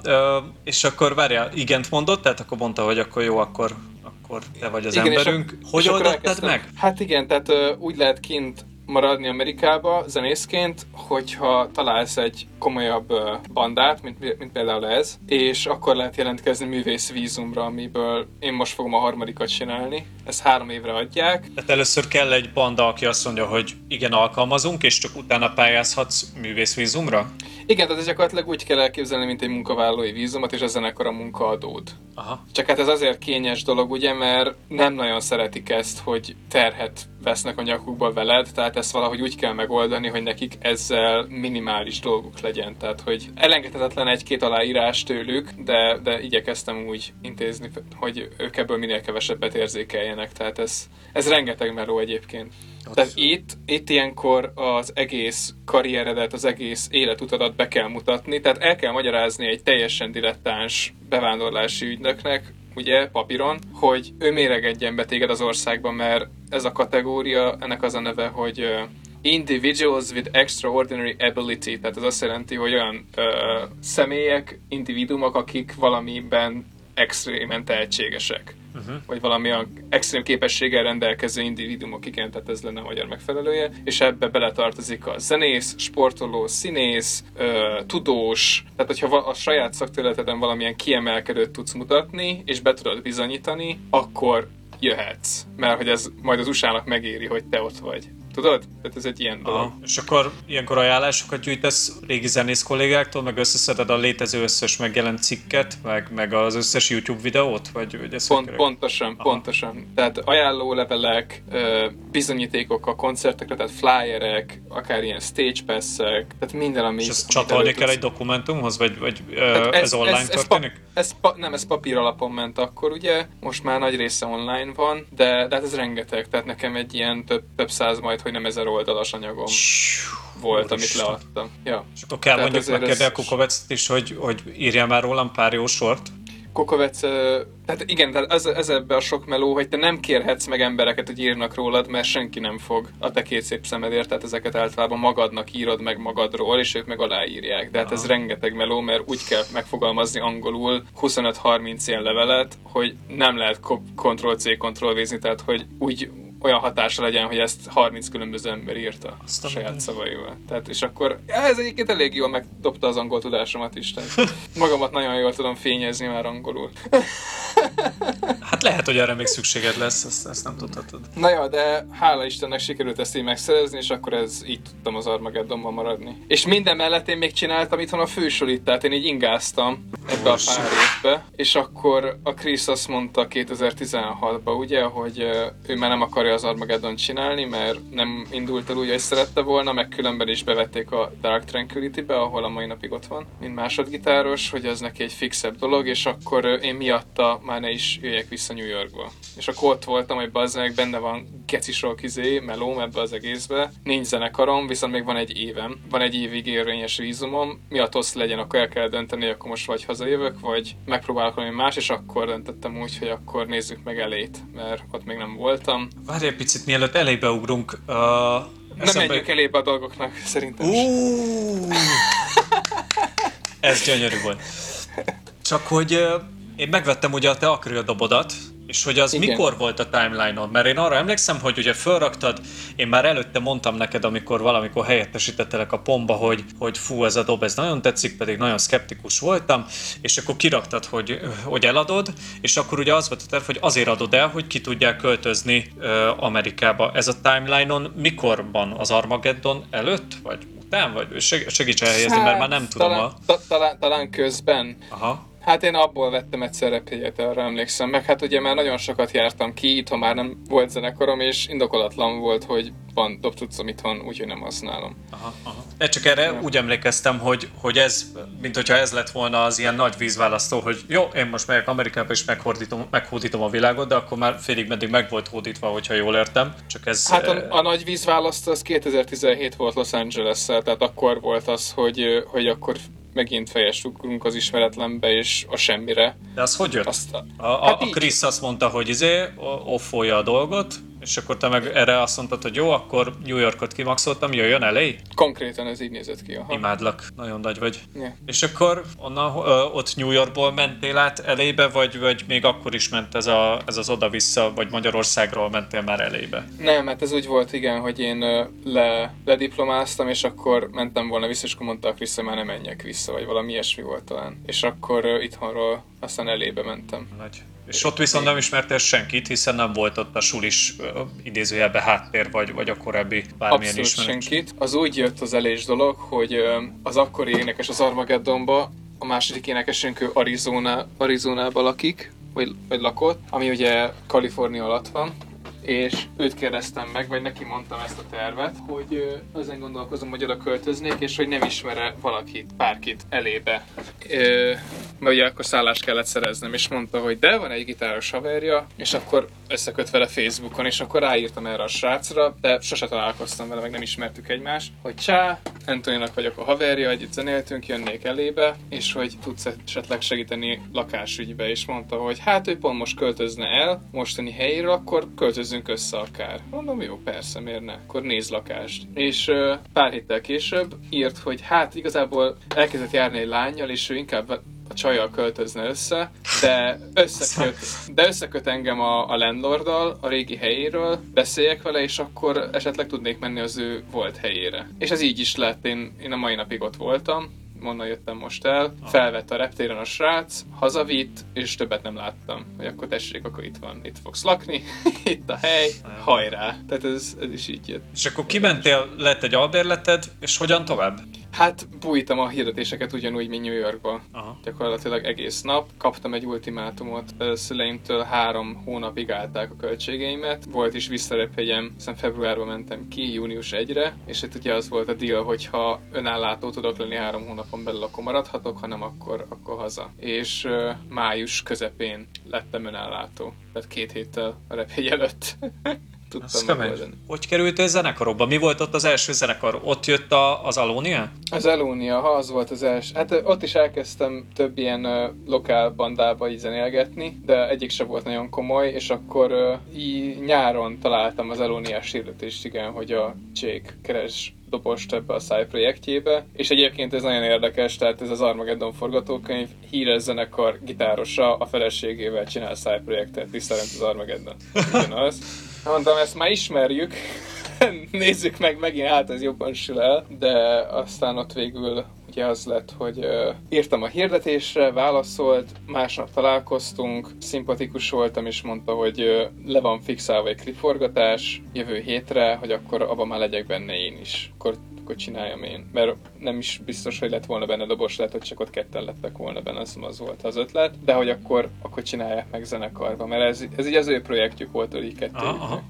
és akkor várjál, igent mondott, tehát akkor mondta, hogy akkor jó, akkor, akkor te vagy az igen, emberünk. És a, hogy és oldottad meg? Hát igen, tehát úgy lehet kint maradni Amerikába zenészként, hogyha találsz egy komolyabb bandát, mint, mint például ez, és akkor lehet jelentkezni művész vízumra, amiből én most fogom a harmadikat csinálni. Ezt három évre adják. Tehát először kell egy banda, aki azt mondja, hogy igen, alkalmazunk, és csak utána pályázhatsz művész vízumra? Igen, tehát ez gyakorlatilag úgy kell elképzelni, mint egy munkavállalói vízumot, és a zenekar a munkaadód. Aha. Csak hát ez azért kényes dolog, ugye, mert nem nagyon szeretik ezt, hogy terhet vesznek a nyakukba veled, tehát ezt valahogy úgy kell megoldani, hogy nekik ezzel minimális dolguk legyen. Tehát, hogy elengedhetetlen egy-két aláírás tőlük, de, de igyekeztem úgy intézni, hogy ők ebből minél kevesebbet érzékeljenek. Tehát ez, ez rengeteg meló egyébként. Tehát itt, itt ilyenkor az egész karrieredet, az egész életutadat be kell mutatni, tehát el kell magyarázni egy teljesen dilettáns bevándorlási ügynöknek, ugye, papíron, hogy ő méregedjen be téged az országban, mert ez a kategória, ennek az a neve, hogy individuals with extraordinary ability, tehát ez azt jelenti, hogy olyan ö, személyek, individumok, akik valamiben extrémen tehetségesek uh-huh. vagy valami a extrém képességgel rendelkező individumok, igen, tehát ez lenne a magyar megfelelője, és ebbe beletartozik a zenész, sportoló, színész, ö, tudós, tehát hogyha a saját szakterületeden valamilyen kiemelkedőt tudsz mutatni, és be tudod bizonyítani, akkor jöhetsz, mert hogy ez majd az USA-nak megéri, hogy te ott vagy Tudod? Tehát ez egy ilyen dolog. Aha. És akkor ilyenkor ajánlásokat gyűjtesz régi zenész kollégáktól, meg összeszeded a létező összes megjelent cikket, meg, meg az összes YouTube videót? Vagy, vagy Pont, pontosan, Aha. pontosan. Tehát ajánlólevelek, bizonyítékok a koncertekre, tehát flyerek, akár ilyen stage pass-ek, tehát minden, ami... És ezt csatolni kell egy dokumentumhoz, vagy, vagy ez, ez online ez, történik? Ez, pa, ez pa, nem, ez papír alapon ment akkor, ugye? Most már nagy része online van, de, de hát ez rengeteg, tehát nekem egy ilyen több, több száz, majd hogy nem ezer oldalas anyagom volt, amit leadtam. Ja. És akkor kell Tehát mondjuk megkérni a Kukovecet is, hogy, hogy írja már rólam pár jó sort? Kokovec, tehát igen, tehát ez, ez ebbe a sok meló, hogy te nem kérhetsz meg embereket, hogy írnak rólad, mert senki nem fog a te két szép szemedért, tehát ezeket általában magadnak írod meg magadról, és ők meg aláírják. De hát ez rengeteg meló, mert úgy kell megfogalmazni angolul 25-30 ilyen levelet, hogy nem lehet Ctrl-C, Ctrl-V-zni, tehát hogy úgy olyan hatása legyen, hogy ezt 30 különböző ember írta Azt a saját szavaival. Tehát, és akkor ja, ez egyébként elég jól megdobta az angol tudásomat is. Tehát magamat nagyon jól tudom fényezni már angolul. Hát lehet, hogy erre még szükséged lesz, ezt, ezt nem tudhatod. Na jó, de hála Istennek sikerült ezt így megszerezni, és akkor ez így tudtam az Armageddonban maradni. És minden mellett én még csináltam itthon a fősolit, tehát én így ingáztam ebbe a pár évbe, és akkor a Chris azt mondta 2016-ban, ugye, hogy ő már nem akarja az Armageddon csinálni, mert nem indult el úgy, hogy szerette volna, meg különben is bevették a Dark Tranquility-be, ahol a mai napig ott van, mint másodgitáros, hogy ez neki egy fixebb dolog, és akkor én miatta már ne is jöjjek vissza New Yorkba. És akkor ott voltam, hogy bazdmeg benne van geci sok izé, melóm ebbe az egészbe. Nincs zenekarom, viszont még van egy évem. Van egy évig érvényes vízumom. Mi a tosz legyen, akkor el kell dönteni, akkor most vagy hazajövök, vagy megpróbálok valami más, és akkor döntöttem úgy, hogy akkor nézzük meg elét, mert ott még nem voltam. Várj egy picit, mielőtt elébe ugrunk. Uh, nem menjünk elébe a dolgoknak, szerintem. Uh, ez gyönyörű volt. Csak hogy uh, én megvettem ugye a te akril és hogy az Igen. mikor volt a timeline-on? Mert én arra emlékszem, hogy ugye felraktad, én már előtte mondtam neked, amikor valamikor helyettesítettelek a pomba, hogy, hogy fú, ez a dob, ez nagyon tetszik, pedig nagyon szkeptikus voltam, és akkor kiraktad, hogy, hogy eladod, és akkor ugye az volt a terv, hogy azért adod el, hogy ki tudják költözni uh, Amerikába. Ez a timeline-on mikorban? Az Armageddon előtt? Vagy után? Vagy segíts elhelyezni, hát, mert már nem tudom. Talán, a... talán, talán közben. Aha. Hát én abból vettem egy szerepélyet, arra emlékszem. Meg hát ugye már nagyon sokat jártam ki, itthon már nem volt zenekarom, és indokolatlan volt, hogy van dobtudcom itthon, úgyhogy nem használom. Aha, aha. De csak erre ja. úgy emlékeztem, hogy, hogy ez, mint hogyha ez lett volna az ilyen nagy vízválasztó, hogy jó, én most megyek Amerikába és meghódítom, meghódítom a világot, de akkor már félig meddig meg volt hódítva, hogyha jól értem. Csak ez, hát a, a nagy vízválasztó az 2017 volt Los angeles tehát akkor volt az, hogy, hogy akkor megint fejest ugrunk az ismeretlenbe és a semmire. De az hogy jött? Azt, a, a, hát a Chris azt mondta, hogy izé, offolja a dolgot, és akkor te meg erre azt mondtad, hogy jó, akkor New Yorkot kimaxoltam, jöjjön elé? Konkrétan ez így nézett ki. Aha. Imádlak, nagyon nagy vagy. Yeah. És akkor onnan, ö, ott New Yorkból mentél át elébe, vagy, vagy még akkor is ment ez, a, ez az oda-vissza, vagy Magyarországról mentél már elébe? Nem, hát ez úgy volt, igen, hogy én le, lediplomáztam, és akkor mentem volna vissza, és akkor mondta a már nem menjek vissza, vagy valami ilyesmi volt talán. És akkor itthonról aztán elébe mentem. Nagy. És ott viszont nem ismertél senkit, hiszen nem volt ott a sulis idézőjelbe háttér, vagy, vagy a korábbi bármilyen Abszolút ismeret. senkit. Az úgy jött az elés dolog, hogy az akkori énekes az Armageddonba, a második énekesünk ő Arizona, Arizonában lakik, vagy, vagy lakott, ami ugye Kalifornia alatt van, és őt kérdeztem meg, vagy neki mondtam ezt a tervet, hogy ezen gondolkozom, hogy oda költöznék, és hogy nem ismere valakit, bárkit elébe. Ö, mert ugye akkor szállást kellett szereznem, és mondta, hogy de, van egy gitáros haverja, és akkor összeköt vele Facebookon, és akkor ráírtam erre a srácra, de sose találkoztam vele, meg nem ismertük egymást, hogy csá, Antoninak vagyok a haverja, együtt zenéltünk, jönnék elébe, és hogy tudsz esetleg segíteni lakásügybe, és mondta, hogy hát ő pont most költözne el mostani helyéről, akkor költözünk össze akár. Mondom, jó, persze, miért ne? Akkor néz lakást. És pár héttel később írt, hogy hát igazából elkezdett járni egy lányjal, és ő inkább a csajjal költözne össze, de összeköt, de összeköt engem a, a landlorddal, a régi helyéről, beszéljek vele, és akkor esetleg tudnék menni az ő volt helyére. És ez így is lett, én, én a mai napig ott voltam, onnan jöttem most el, felvett a reptéren a srác, hazavitt, és többet nem láttam. Hogy akkor tessék, akkor itt van, itt fogsz lakni, itt a hely, hajrá. Tehát ez, ez is így jött. És akkor kimentél, lett egy albérleted, és hogyan tovább? Hát bújtam a hirdetéseket ugyanúgy, mint New Yorkba. Aha. Gyakorlatilag egész nap. Kaptam egy ultimátumot ö, szüleimtől, három hónapig állták a költségeimet. Volt is visszarepjegyem, hiszen februárban mentem ki, június 1-re, és itt ugye az volt a deal, hogy ha önállátó tudok lenni három hónapon belül, akkor maradhatok, ha nem, akkor, akkor haza. És május közepén lettem önállátó, tehát két héttel a repjegy előtt. Tudtam megoldani. Hogy kerültél zenekarokba? Mi volt ott az első zenekar? Ott jött a, az Alónia? Az Elónia, ha az volt az első. Hát ott is elkezdtem több ilyen ö, lokál bandába így zenélgetni, de egyik sem volt nagyon komoly, és akkor ö, így nyáron találtam az Elóniás hirdetést, igen, hogy a Jake keres dobost ebbe a Psy projektjébe, és egyébként ez nagyon érdekes, tehát ez az Armageddon forgatókönyv, híres zenekar gitárosa a feleségével csinál Psy projektet, visszarend az Armageddon. Ugyanaz. Mondtam, ezt már ismerjük, nézzük meg megint, hát ez jobban sül el, de aztán ott végül ugye az lett, hogy írtam a hirdetésre, válaszolt, másnap találkoztunk, szimpatikus voltam, és mondta, hogy le van fixálva egy klipforgatás jövő hétre, hogy akkor abban már legyek benne én is. Akkor akkor csináljam én. Mert nem is biztos, hogy lett volna benne dobos, lehet, hogy csak ott ketten lettek volna benne, az, az volt az ötlet. De hogy akkor, akkor csinálják meg zenekarba, mert ez, ez így az ő projektjük volt, hogy kettő.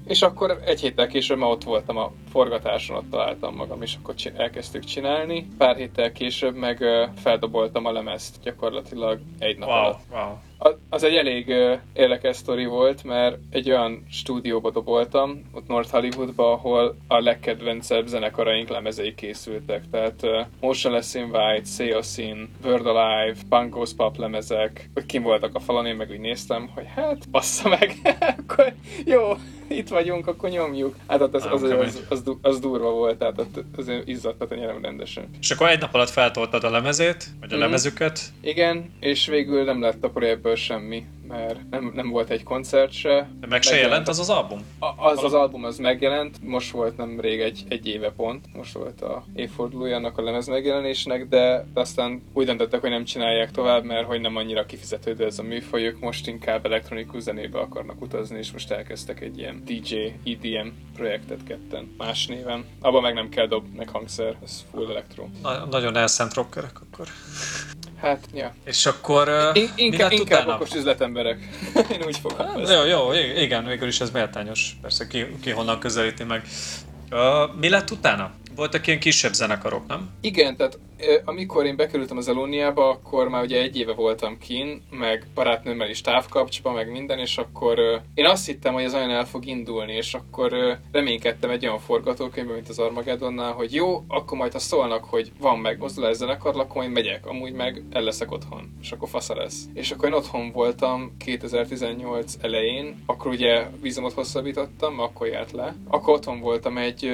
És akkor egy héttel később már ott voltam a forgatáson, ott találtam magam, és akkor csin- elkezdtük csinálni. Pár héttel később meg feldoboltam a lemezt gyakorlatilag egy nap Wow, alatt. wow. Az egy elég érdekes sztori volt, mert egy olyan stúdióba doboltam, ott North Hollywoodba, ahol a legkedvencebb zenekaraink lemezei készültek. Tehát uh, Motionless in Seosin, Bird Alive, Bunkhouse Pop lemezek, hogy kim voltak a falon, én meg úgy néztem, hogy hát, bassza meg, akkor jó, itt vagyunk, akkor nyomjuk. Hát az, az, az, az, az, az durva volt, tehát ott azért izzadtat a nyelem rendesen. És akkor egy nap alatt feltoltad a lemezét, vagy a Mhm. lemezüket. Igen, és végül nem lett a projektből semmi, mert nem, nem volt egy koncert se. De meg se jelent az az album? A- Az az album az megjelent, most volt nemrég egy, egy éve pont, most volt a évfordulója annak a lemez megjelenésnek, de aztán úgy döntöttek, hogy nem csinálják tovább, mert hogy nem annyira kifizetődő ez a műfajuk, most inkább elektronikus zenébe akarnak utazni, és most elkezdtek egy ilyen DJ EDM projektet ketten, más néven. Abban meg nem kell dob, meg hangszer, ez full elektro. Na, nagyon elszent rockerek akkor. Hát, ja. És akkor uh, In- inkább, inkább utána? okos üzletemberek. Én úgy fogom ezt. Jó, jó, igen, végül is ez méltányos. Persze ki, ki honnan közelíti meg. Uh, mi lett utána? Voltak ilyen kisebb zenekarok, nem? Igen, tehát amikor én bekerültem az Elóniába, akkor már ugye egy éve voltam kin, meg barátnőmmel is távkapcsba, meg minden, és akkor én azt hittem, hogy ez olyan el fog indulni, és akkor reménykedtem egy olyan forgatókönyvben, mint az Armageddonnál, hogy jó, akkor majd ha szólnak, hogy van megmozdulás zenekar, akkor majd megyek, amúgy meg el leszek otthon, és akkor fasza lesz. És akkor én otthon voltam 2018 elején, akkor ugye vízumot hosszabbítottam, akkor járt le. Akkor otthon voltam egy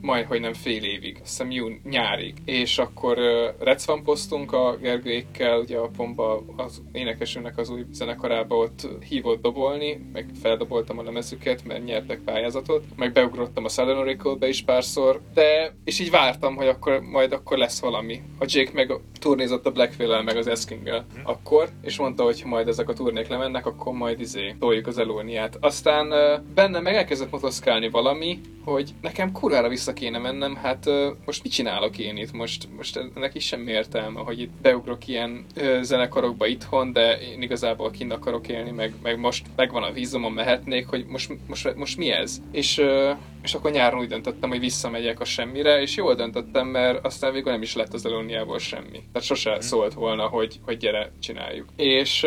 majd, hogy nem fél évig, azt hiszem nyárig. És akkor uh, recvampoztunk a Gergőékkel, ugye a Pomba az énekesünknek az új zenekarába ott hívott dobolni, meg feldoboltam a lemezüket, mert nyertek pályázatot, meg beugrottam a Southern Oracle-be is párszor, de és így vártam, hogy akkor majd akkor lesz valami. A Jake meg turnézott a Blackville-el, meg az Eskinggel akkor, és mondta, hogy ha majd ezek a turnék lemennek, akkor majd izé toljuk az Elóniát. Aztán uh, benne meg elkezdett motoszkálni valami, hogy nekem kurvára vissza kéne mennem, hát most mit csinálok én itt? Most, most ennek is semmi értelme, hogy itt beugrok ilyen zenekarokba itthon, de én igazából kint akarok élni, meg, meg most megvan a vízumon, mehetnék, hogy most, most, most mi ez? És, és akkor nyáron úgy döntöttem, hogy visszamegyek a semmire, és jól döntöttem, mert aztán végül nem is lett az Elóniából semmi. Tehát sose szólt volna, hogy, hogy gyere, csináljuk. És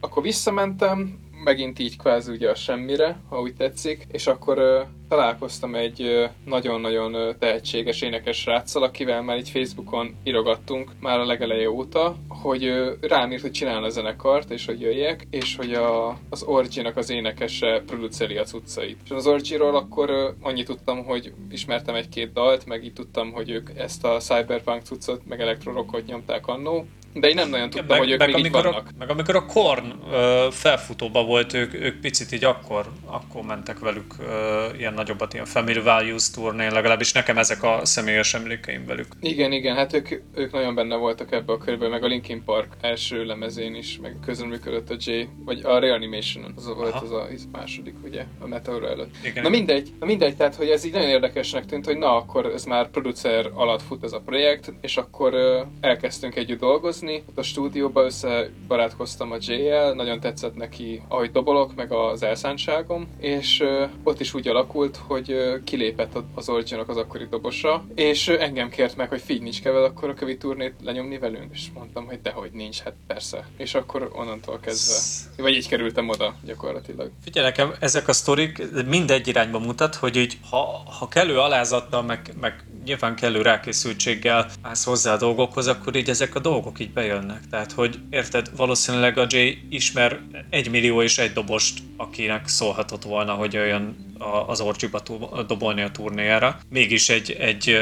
akkor visszamentem, megint így kvázi ugye a semmire, ha úgy tetszik, és akkor ö, találkoztam egy ö, nagyon-nagyon ö, tehetséges énekes sráccal, akivel már így Facebookon írogattunk már a legeleje óta, hogy ö, rám írt, hogy csinálna a zenekart, és hogy jöjjek, és hogy a, az Orgy-nak az énekese produceri a cuccait. És az Orgy-ról akkor ö, annyit tudtam, hogy ismertem egy-két dalt, meg így tudtam, hogy ők ezt a cyberpunk cuccot, meg elektrorockot nyomták annó, De én nem nagyon tudtam, meg, hogy ők meg, még amikor vannak. a, meg amikor a Korn ö, felfutóba volt, ők, ők picit így akkor, akkor mentek velük ö, ilyen nagyobbat, ilyen Family Values turnén, legalábbis nekem ezek a személyes emlékeim velük. Igen, igen, hát ők, ők nagyon benne voltak ebbe a körbe, meg a Linkin Park első lemezén is, meg közreműködött a J, vagy a Reanimation, az volt Aha. az a az második, ugye, a Meteor előtt. Igen. Na mindegy, na mindegy, tehát hogy ez így nagyon érdekesnek tűnt, hogy na akkor ez már producer alatt fut ez a projekt, és akkor ö, elkezdtünk együtt dolgozni, ott a stúdióba összebarátkoztam a J-jel, nagyon tetszett neki, ahogy dobolok, meg az elszántságom, és ott is úgy alakult, hogy kilépett az Originok az akkori dobosa, és engem kért meg, hogy figy, nincs kell akkor a kövi turnét lenyomni velünk, és mondtam, hogy dehogy nincs, hát persze. És akkor onnantól kezdve, vagy így kerültem oda gyakorlatilag. Figyelj nekem, ezek a sztorik mindegy irányba mutat, hogy így, ha, ha kellő alázattal, meg, meg nyilván kellő rákészültséggel állsz hozzá a dolgokhoz, akkor így ezek a dolgok így bejönnek. Tehát, hogy érted, valószínűleg a Jay ismer egy millió és egy dobost, akinek szólhatott volna, hogy jöjjön a- az orcsiba dobolni a turnéjára. Mégis egy, egy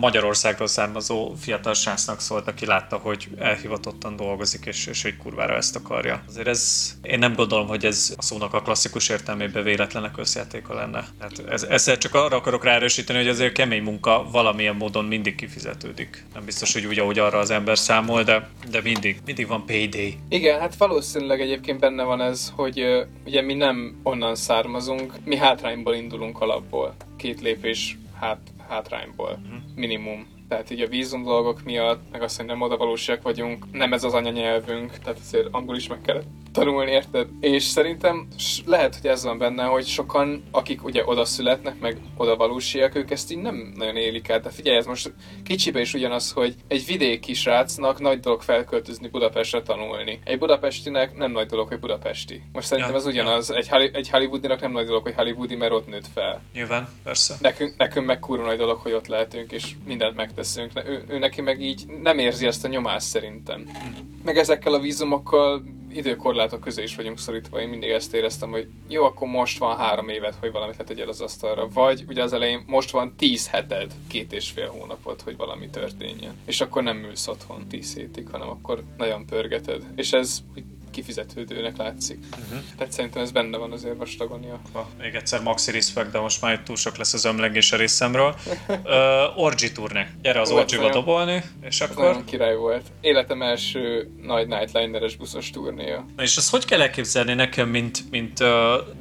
Magyarországról származó fiatal srácnak szólt, aki látta, hogy elhivatottan dolgozik, és, és hogy kurvára ezt akarja. Azért ez, én nem gondolom, hogy ez a szónak a klasszikus értelmében véletlenek összjátéka lenne. Hát ez, ezzel csak arra akarok ráerősíteni, hogy azért kemény munka valamilyen módon mindig kifizetődik. Nem biztos, hogy úgy, ahogy arra az ember számol, de, de mindig, mindig van payday. Igen, hát valószínűleg egyébként benne van ez, hogy ugye mi nem onnan származunk, mi hátrányból indulunk alapból. Két lépés hát, hátrányból, minimum. Tehát így a vízum dolgok miatt, meg azt, hogy nem odavalósiak vagyunk, nem ez az anyanyelvünk, tehát azért angol is meg kellett tanulni, érted? És szerintem lehet, hogy ez van benne, hogy sokan, akik ugye oda születnek, meg odavalósiak, ők ezt így nem nagyon élik át. De figyelj, ez most kicsibe is ugyanaz, hogy egy vidéki srácnak nagy dolog felköltözni Budapestre tanulni. Egy budapestinek nem nagy dolog, hogy budapesti. Most szerintem Ja, ez ugyanaz. Egy, Holly- egy hollywoodinak nem nagy dolog, hogy hollywoodi, mert ott nőtt fel. Nyilván, persze. Nekünk, nekünk meg kurva nagy dolog, hogy ott lehetünk, és mindent megteszünk. Ne- Ő, ő neki meg így nem érzi ezt a nyomást szerintem. Meg ezekkel a vízumokkal időkorlátok közé is vagyunk szorítva. Én mindig ezt éreztem, hogy jó, akkor most van három évet, hogy valamit letegyél az asztalra. Vagy ugye az elején most van tíz heted, két és fél hónapot, hogy valami történjen. És akkor nem ülsz otthon tíz hétig, hanem akkor nagyon pörgeted. És ez kifizetődőnek látszik. Uh-huh. Tehát szerintem ez benne van azért vastagon. Ja. Még egyszer maxi respect, de most már itt túl sok lesz az ömlengés a részemről. Uh, orgy turné. Gyere az orgyba dobolni, és akkor... nagyon király volt. Életem első nagy nightliner-es buszos turnéja. Na és azt hogy kell elképzelni nekem, mint, mint uh,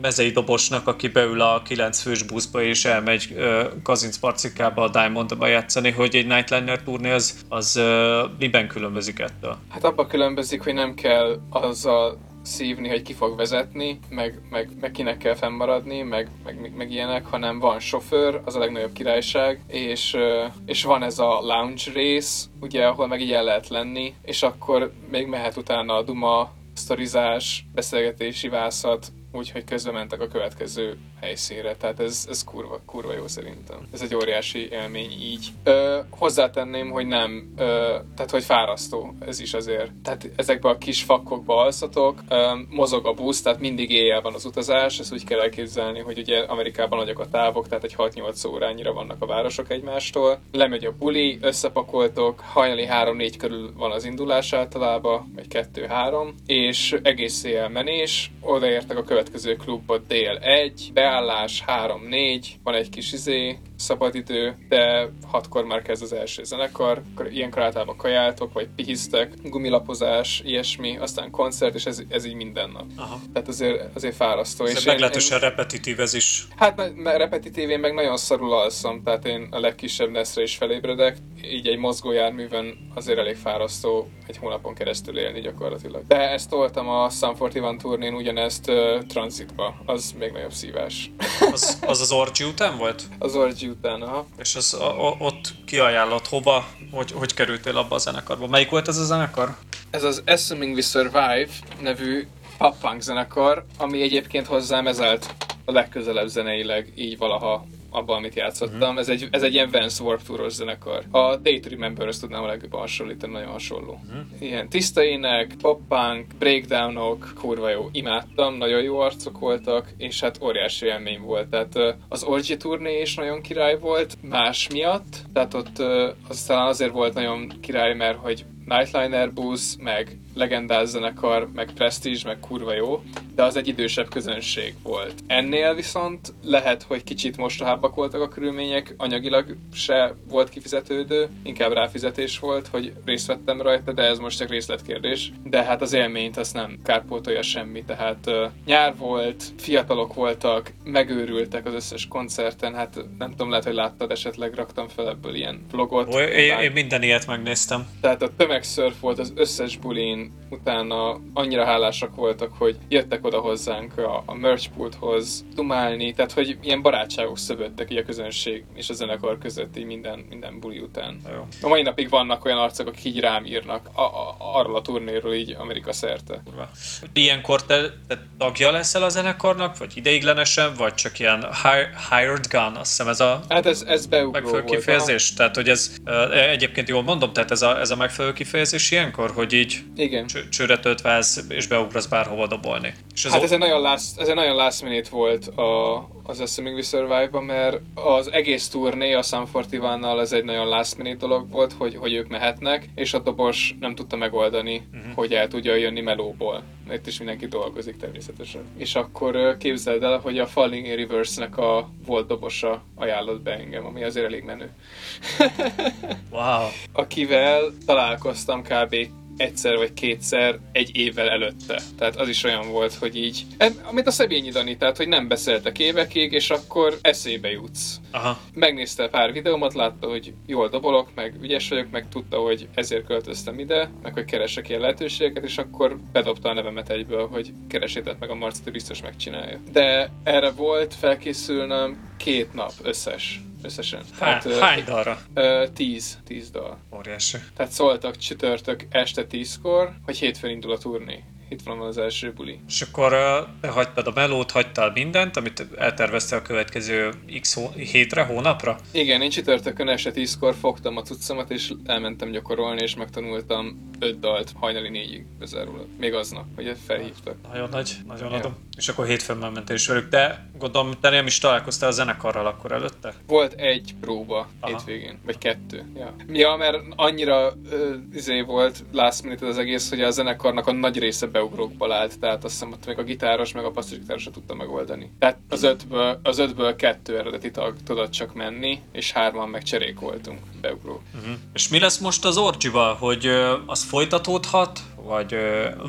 mezei dobosnak, aki beül a 9 fős buszba és elmegy uh, Kazinc Parcikába a Diamondba játszani, hogy egy Nightliner turné az, az uh, miben különbözik ettől? Hát abba különbözik, hogy nem kell azzal szívni, hogy ki fog vezetni, meg, meg, meg kinek kell fennmaradni, meg, meg, meg ilyenek, hanem van sofőr, az a legnagyobb királyság, és, és van ez a lounge rész, ugye, ahol meg így el lehet lenni, és akkor még mehet utána a duma, sztorizás, beszélgetési vászat, úgyhogy közben mentek a következő helyszínre, tehát ez, ez kurva, kurva jó szerintem. Ez egy óriási élmény így. Ö, hozzátenném, hogy nem, ö, tehát hogy fárasztó ez is azért. Tehát ezekben a kis fakkokba alszatok, ö, mozog a busz, tehát mindig éjjel van az utazás, ezt úgy kell elképzelni, hogy ugye Amerikában nagyok a távok, tehát egy 6-8 órányira vannak a városok egymástól. Lemegy a buli, összepakoltok, hajnali 3-4 körül van az indulás általában, vagy 2-3, és egész éjjel menés, odaértek a következő klubba dél 1, beállás 3-4, van egy kis izé, szabadidő, de hatkor már kezd az első zenekar, ilyenkor általában kajáltok, vagy pihisztek, gumilapozás, ilyesmi, aztán koncert, és ez, ez így minden nap. Aha. Tehát azért, azért fárasztó. Ez és én- meglehetősen repetitív ez is. Hát repetitív, én meg nagyon szarul alszom, tehát én a legkisebb neszre is felébredek, így egy mozgójárműven azért elég fárasztó egy hónapon keresztül élni gyakorlatilag. De ezt toltam a Sun 41 turnén ugyanezt uh, tranzitba, az még nagyobb szívás. Az az, az orgy után volt? az Orgy után, aha. És az a, a, ott kiajánlott hova? Hogy, hogy kerültél abba a zenekarba? Melyik volt ez a zenekar? Ez az Assuming We Survive nevű pop-punk zenekar, ami egyébként hozzám ez állt a legközelebb zeneileg így valaha abban, amit játszottam. Uh-huh. Ez, egy, ez egy ilyen Vance Warp Touros zenekar. A Day to Remember, ezt tudnám a legjobban hasonlítani, nagyon hasonló. Uh-huh. Ilyen tiszta ének, pop-punk, breakdownok, kurva jó. Imádtam, nagyon jó arcok voltak, és hát óriási élmény volt. Tehát az Orgy turné is nagyon király volt, más miatt. Tehát ott az talán azért volt nagyon király, mert hogy Nightliner Booth, meg legendás zenekar, meg Prestige, meg kurva jó, de az egy idősebb közönség volt. Ennél viszont lehet, hogy kicsit mostohábbak voltak a körülmények, anyagilag se volt kifizetődő, inkább ráfizetés volt, hogy részt vettem rajta, de ez most csak részletkérdés. De hát az élményt azt nem kárpótolja semmi, tehát uh, nyár volt, fiatalok voltak, megőrültek az összes koncerten, hát nem tudom, lehet, hogy láttad, esetleg raktam fel ebből ilyen vlogot. Én, én minden ilyet megnéztem. Tehát a tömegszörf volt az összes bulin, utána annyira hálásak voltak, hogy jöttek oda hozzánk a, a merch pulthoz dumálni, tehát hogy ilyen barátságok szöböttek így a közönség és a zenekar között így minden, minden buli után. Jó. A mai napig vannak olyan arcok, akik így rám írnak a, a, arról a turnéről így Amerika szerte. Kurva. Ilyenkor te, te tagja leszel a zenekarnak, vagy ideiglenesen, vagy csak ilyen hi- hired gun, azt hiszem ez a Hát ez, ez megfelelő kifejezés? Tehát, hogy ez egyébként jól mondom, tehát ez a, ez a megfelelő kifejezés ilyenkor, hogy így Igen. Cső- csőre töltve állsz, és beugrasz bárhova dobolni. És ez Hát o- ez egy nagyon last, ez egy nagyon last minute volt a, az Assuming We Survive-ban, mert az egész turné a Sun 41-nal ez egy nagyon last minute dolog volt, hogy, hogy ők mehetnek, és a dobos nem tudta megoldani, uh-huh. hogy el tudja jönni melóból. Itt is mindenki dolgozik természetesen. És akkor képzeld el, hogy a Falling in Reverse-nek a volt dobosa ajánlott be engem, ami azért elég menő. Wow. akivel találkoztam kb. Egyszer vagy kétszer egy évvel előtte. Tehát az is olyan volt, hogy így, amit a Szebényi Dani, tehát hogy nem beszéltek évekig, és akkor eszébe jutsz. Aha. Megnézte pár videómat, látta, hogy jól dobolok, meg ügyes vagyok, meg tudta, hogy ezért költöztem ide, meg hogy keresek ilyen lehetőségeket, és akkor bedobta a nevemet egyből, hogy keresétek meg a Marcit, ő biztos megcsinálja. De erre volt felkészülnöm két nap összes. Összesen. Há, ö, hány dalra? Ö, tíz, tíz dal. Óriási. Tehát szóltak csütörtök este tízkor, hogy hétfőn indul a turné. Itt van az első buli. És akkor uh, hagytad a melót, hagytál mindent, amit elterveztél a következő x hó- hétre, hónapra? Igen, én csütörtökön este tízkor fogtam a cuccomat, és elmentem gyakorolni, és megtanultam öt dalt hajnali négyig bezárólag. Még aznap, hogy felhívtak. Nagyon nagy, nagyon Ja. adom. És akkor hétfőn már mentél is velük, de gondolom, te nem is találkoztál a zenekarral akkor előtte? Volt egy próba Aha. hétvégén, vagy kettő. Ja, ja mert annyira ö, izé volt last minute az egész, hogy a zenekarnak a nagy része beugrókból állt, tehát azt hiszem ott még a gitáros, meg a basszusgitáros se tudta megoldani. Tehát az ötből, az ötből kettő eredeti tag tudott csak menni, és hárman meg cserék voltunk beugrók. Uh-huh. És mi lesz most az Orcsival, hogy az folytatódhat, vagy,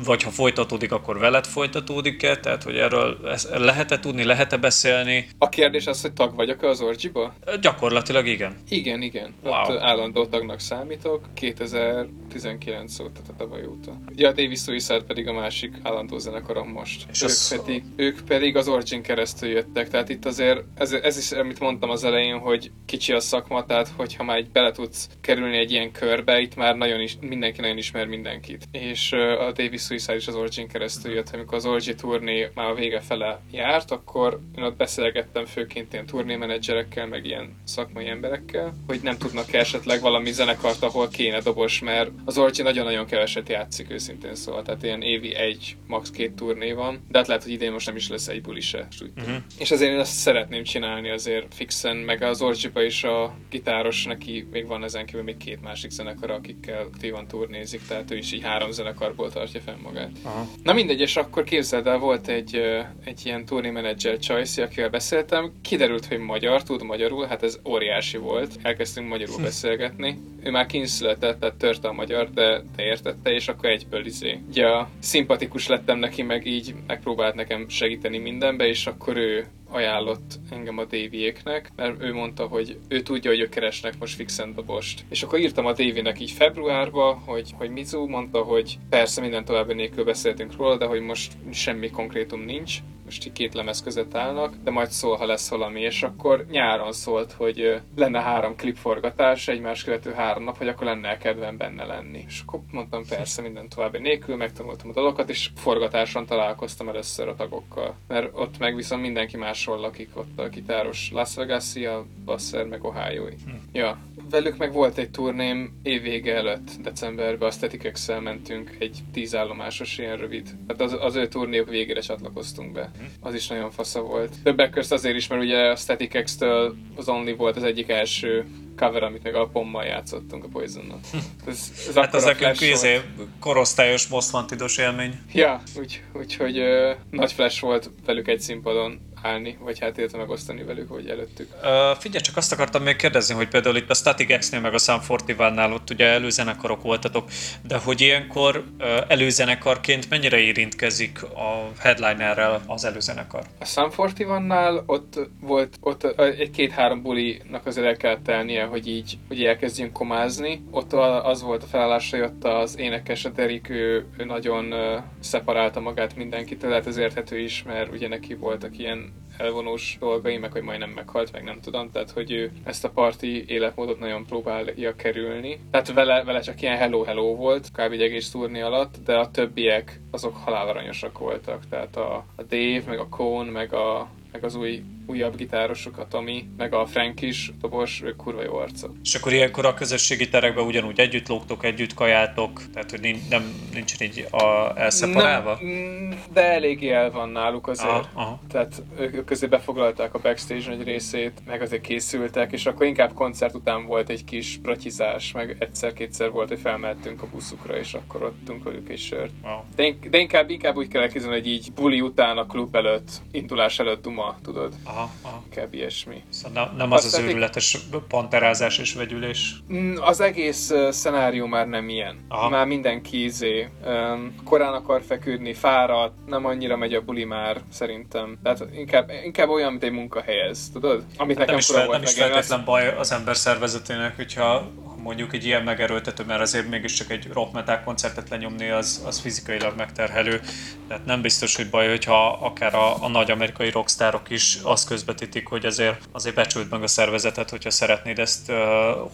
vagy ha folytatódik, akkor veled folytatódik-e? Tehát, hogy erről lehet-e tudni, lehet-e beszélni? A kérdés az, hogy tag vagyok-e az Orgiba? Gyakorlatilag igen. Igen, igen. Wow. Ott állandó tagnak számítok, 2019 óta, tehát tavaly óta. Ugye a Davis Suicide pedig a másik állandó zenekarom most. És ők, az- pedig, ők pedig az Origin keresztül jöttek, tehát itt azért, ez, ez is, amit mondtam az elején, hogy kicsi a szakma, tehát hogyha már így bele tudsz kerülni egy ilyen körbe, itt már nagyon is, mindenki nagyon ismer mindenkit. És ö, a Davis Suicide is az Origin keresztül jött, amikor az Origin turné már a vége fele járt, akkor én ott beszélgettem főként ilyen turnémenedzserekkel, meg ilyen szakmai emberekkel, hogy nem tudnak esetleg valami zenekart, ahol kéne dobos, mert az Origin nagyon-nagyon keveset játszik őszintén szóval, tehát ilyen évi egy, max. két turné van, de hát lehet, hogy idén most nem is lesz egy buli se. és tudom. És azért én ezt szeretném csinálni azért fixen, meg az Orgiba is a gitáros, neki még van ezen kívül még két másik zenekar, akikkel aktívan turnézik, tehát ő is így három zenekarból tartja fenn magát. Aha. Na mindegy, és akkor képzeld el, volt egy, egy ilyen turnémenedzser Csajci, akivel beszéltem, kiderült, hogy magyar, tud magyarul, hát ez óriási volt, elkezdtünk magyarul beszélgetni. Ő már kínszületett, tehát törte a magyar, de, de értette, és akkor egyből izé. Ugye szimpatikus lettem neki, meg így megpróbált nekem segíteni mindenbe, és akkor ő ajánlott engem a Davieknek, mert ő mondta, hogy ő tudja, hogy ők keresnek most fixen dobost. És akkor írtam a Davinek így februárba, hogy, hogy Mizu mondta, hogy persze minden további nélkül beszéltünk róla, de hogy most semmi konkrétum nincs, most így két lemez között állnak, de majd szól, ha lesz valami, és akkor nyáron szólt, hogy lenne három klipforgatás, egymás követő három nap, hogy akkor lenne kedvem benne lenni. És akkor mondtam persze minden további nélkül, megtanultam a dalokat, és forgatáson találkoztam először a tagokkal. Mert ott meg viszont mindenki máshol lakik, ott a gitáros Las vegas a basszer meg ohio Ja, velük meg volt egy turném évvége előtt, decemberben, a Static mentünk egy tízállomásos ilyen rövid. Hát az, az ő turnéjuk végére csatlakoztunk be. Az is nagyon fasza volt. Többek közt azért is, mert ugye a Static X-től az Only volt az egyik első cover, amit meg a pommal játszottunk a Poison-nal. Ez, ez hát az nekünk izé, korosztályos Most Wanted-os élmény. Ja, úgyhogy úgy, úgy, uh, nagy flash volt velük egy színpadon állni, vagy hát illetve megosztani velük, vagy előttük. Uh, figyelj, csak azt akartam még kérdezni, hogy például itt a Static X-nél meg a Sam Fortivan-nál ott ugye előzenekarok voltatok, de hogy ilyenkor uh, előzenekarként mennyire érintkezik a headlinerrel az előzenekar? A Sam Fortivan-nál ott volt, ott egy-két-három bulinak azért el kellett telnie, hogy így, hogy elkezdjünk komázni. Ott az volt a felállás, hogy ott az énekes, a Derek, ő, ő nagyon uh, szeparálta magát mindenkitől, tehát ez érthető is, mert ugye neki voltak ilyen elvonós dolgai, meg hogy majdnem meghalt, meg nem tudom, tehát hogy ő ezt a parti életmódot nagyon próbálja kerülni. Tehát vele, vele csak ilyen hello-hello volt, kb. egy egész turné alatt, de a többiek azok halálaranyosak voltak, tehát a, a Dave, meg a Cone, meg a meg az új, újabb gitárosok, a Tomi, meg a Frank is, dobos, ők kurva jó arcok. És akkor ilyenkor a közösségi terekben ugyanúgy együtt lógtok, együtt kajáltok, tehát hogy nincs, nem, nincs így a, elszeparálva? Nem, mm, de eléggé el van náluk azért. Aha, aha. Tehát ők közé befoglalták a backstage egy részét, meg azért készültek, és akkor inkább koncert után volt egy kis bratizás, meg egyszer-kétszer volt, hogy felmehettünk a buszukra, és akkor ottunk velük egy sört. Wow. De, de, inkább, inkább úgy kell elképzelni, hogy így buli után a klub előtt, indulás előtt sima, tudod? Aha, aha. Kebb ilyesmi. Szóval ne, nem az az őrületes panterázás és vegyülés? Mm, az egész uh, szenárió már nem ilyen. Aha. Már mindenki izé, um, korán akar feküdni, fáradt, nem annyira megy a buli már, szerintem. Tehát inkább, inkább olyan, mint egy munkahelyez, tudod? Amit hát nekem nem is, fel, nem is feltétlen baj az ember szervezetének, hogyha mondjuk egy ilyen megerőltető, mert azért mégiscsak egy rock metal koncertet lenyomni az, az fizikailag megterhelő. Tehát nem biztos, hogy baj, hogyha akár a, a nagy amerikai rockstárok is azt közvetítik, hogy azért, azért becsült meg a szervezetet, hogyha szeretnéd ezt uh,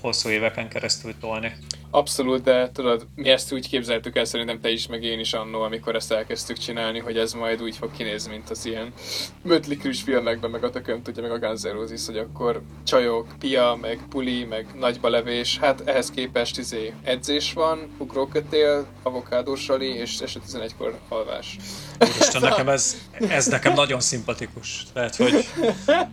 hosszú éveken keresztül tolni. Abszolút, de tudod, mi ezt úgy képzeltük el, szerintem te is, meg én is annó, amikor ezt elkezdtük csinálni, hogy ez majd úgy fog kinézni, mint az ilyen mötlikűs filmekben, meg a tököm tudja, meg a Guns hogy akkor csajok, pia, meg puli, meg nagyba levés, hát ehhez képest izé edzés van, ugrókötél, avokádós rali, és este 11-kor alvás. Úristen, nekem ez, ez nekem nagyon szimpatikus. Tehát, hogy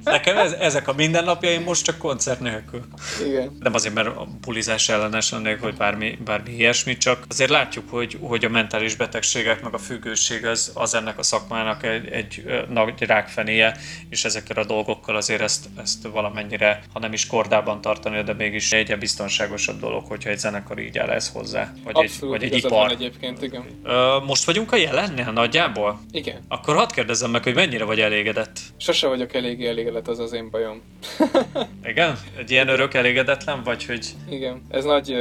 nekem ez, ezek a mindennapjaim most csak koncert nélkül. Igen. Nem azért, mert a pulizás ellenes lennék, vagy bármi, bármi ilyesmi, csak azért látjuk, hogy, hogy a mentális betegségek, meg a függőség az, az ennek a szakmának egy, egy nagy rákfenéje, és ezekkel a dolgokkal azért ezt, ezt valamennyire, ha nem is kordában tartani, de mégis egy biztonságosabb dolog, hogyha egy zenekar így áll ez hozzá, vagy Abszolút, egy, vagy egy ipar. egyébként, igen. Ö, most vagyunk a jelennél nagyjából? Igen. Akkor hadd kérdezzem meg, hogy mennyire vagy elégedett? Sose vagyok eléggé elégedett, az az én bajom. igen? Egy ilyen örök elégedetlen vagy, hogy... Igen. Ez nagy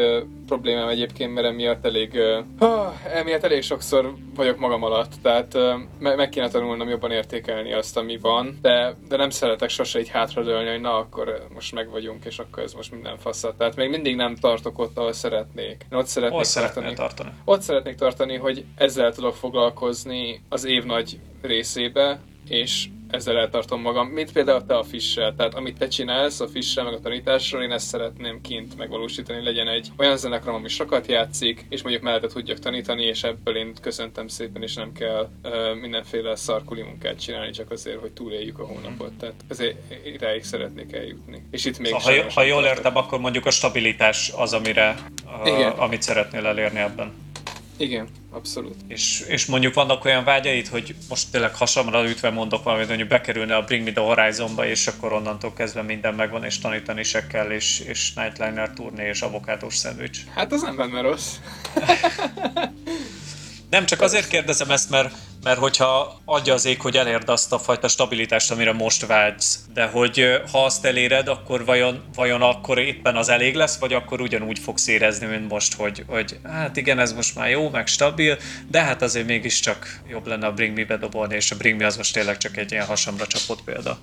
problémám egyébként, mert emiatt elég, uh, emiatt elég sokszor vagyok magam alatt, tehát uh, me- meg kéne tanulnom jobban értékelni azt, ami van, de, de nem szeretek sose így hátradőlni, hogy na, akkor most meg vagyunk, és akkor ez most minden faszat. Tehát még mindig nem tartok ott, ahol szeretnék. Én ott szeretnék tartani. tartani. Ott szeretnék tartani, hogy ezzel tudok foglalkozni az év nagy részébe, és ezzel eltartom magam, mint például te a fissel. Tehát amit te csinálsz a fissel, meg a tanítással, én ezt szeretném kint megvalósítani, legyen egy olyan zenekar, ami sokat játszik, és mondjuk mellette tudjak tanítani, és ebből én köszöntem szépen, és nem kell uh, mindenféle szarkuli munkát csinálni, csak azért, hogy túléljük a hónapot. Tehát ezért idáig szeretnék eljutni. És itt még szóval, ha, ha jól értem, akkor mondjuk a stabilitás az, amire, uh, amit szeretnél elérni ebben. Igen, abszolút. És, és mondjuk vannak olyan vágyaid, hogy most tényleg hasamra ütve mondok valamit, mondjuk bekerülne a Bring Me The Horizonba, és akkor onnantól kezdve minden megvan, és tanítani se kell, és, és Nightliner turné, és avokádós szendvics. Hát az nem benne rossz. nem, csak azért kérdezem ezt, mert mert hogyha adja az ég, hogy elérd azt a fajta stabilitást, amire most vágysz, de hogy ha azt eléred, akkor vajon, vajon akkor éppen az elég lesz, vagy akkor ugyanúgy fogsz érezni, mint most, hogy, hogy hát igen, ez most már jó, meg stabil, de hát azért mégiscsak jobb lenne a Bring Me bedobolni, és a Bring Me az most tényleg csak egy ilyen hasamra csapott példa.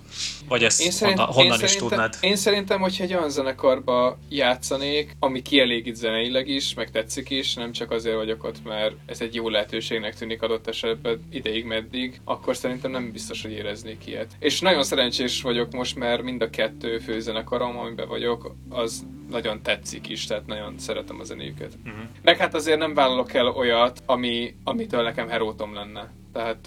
Vagy ezt én szerint, honnan, honnan én is tudnád? Én szerintem, hogyha egy olyan zenekarba játszanék, ami kielégít zeneileg is, meg tetszik is, nem csak azért vagyok ott, mert ez egy jó lehetőségnek tűnik adott esetben, ideig, meddig, akkor szerintem nem biztos, hogy éreznék ilyet. És nagyon szerencsés vagyok most, mert mind a kettő főzenekarom, amiben vagyok, az nagyon tetszik is, tehát nagyon szeretem a zenéjüket. Uh-huh. Meg hát azért nem vállalok el olyat, ami, amitől nekem herótom lenne. Tehát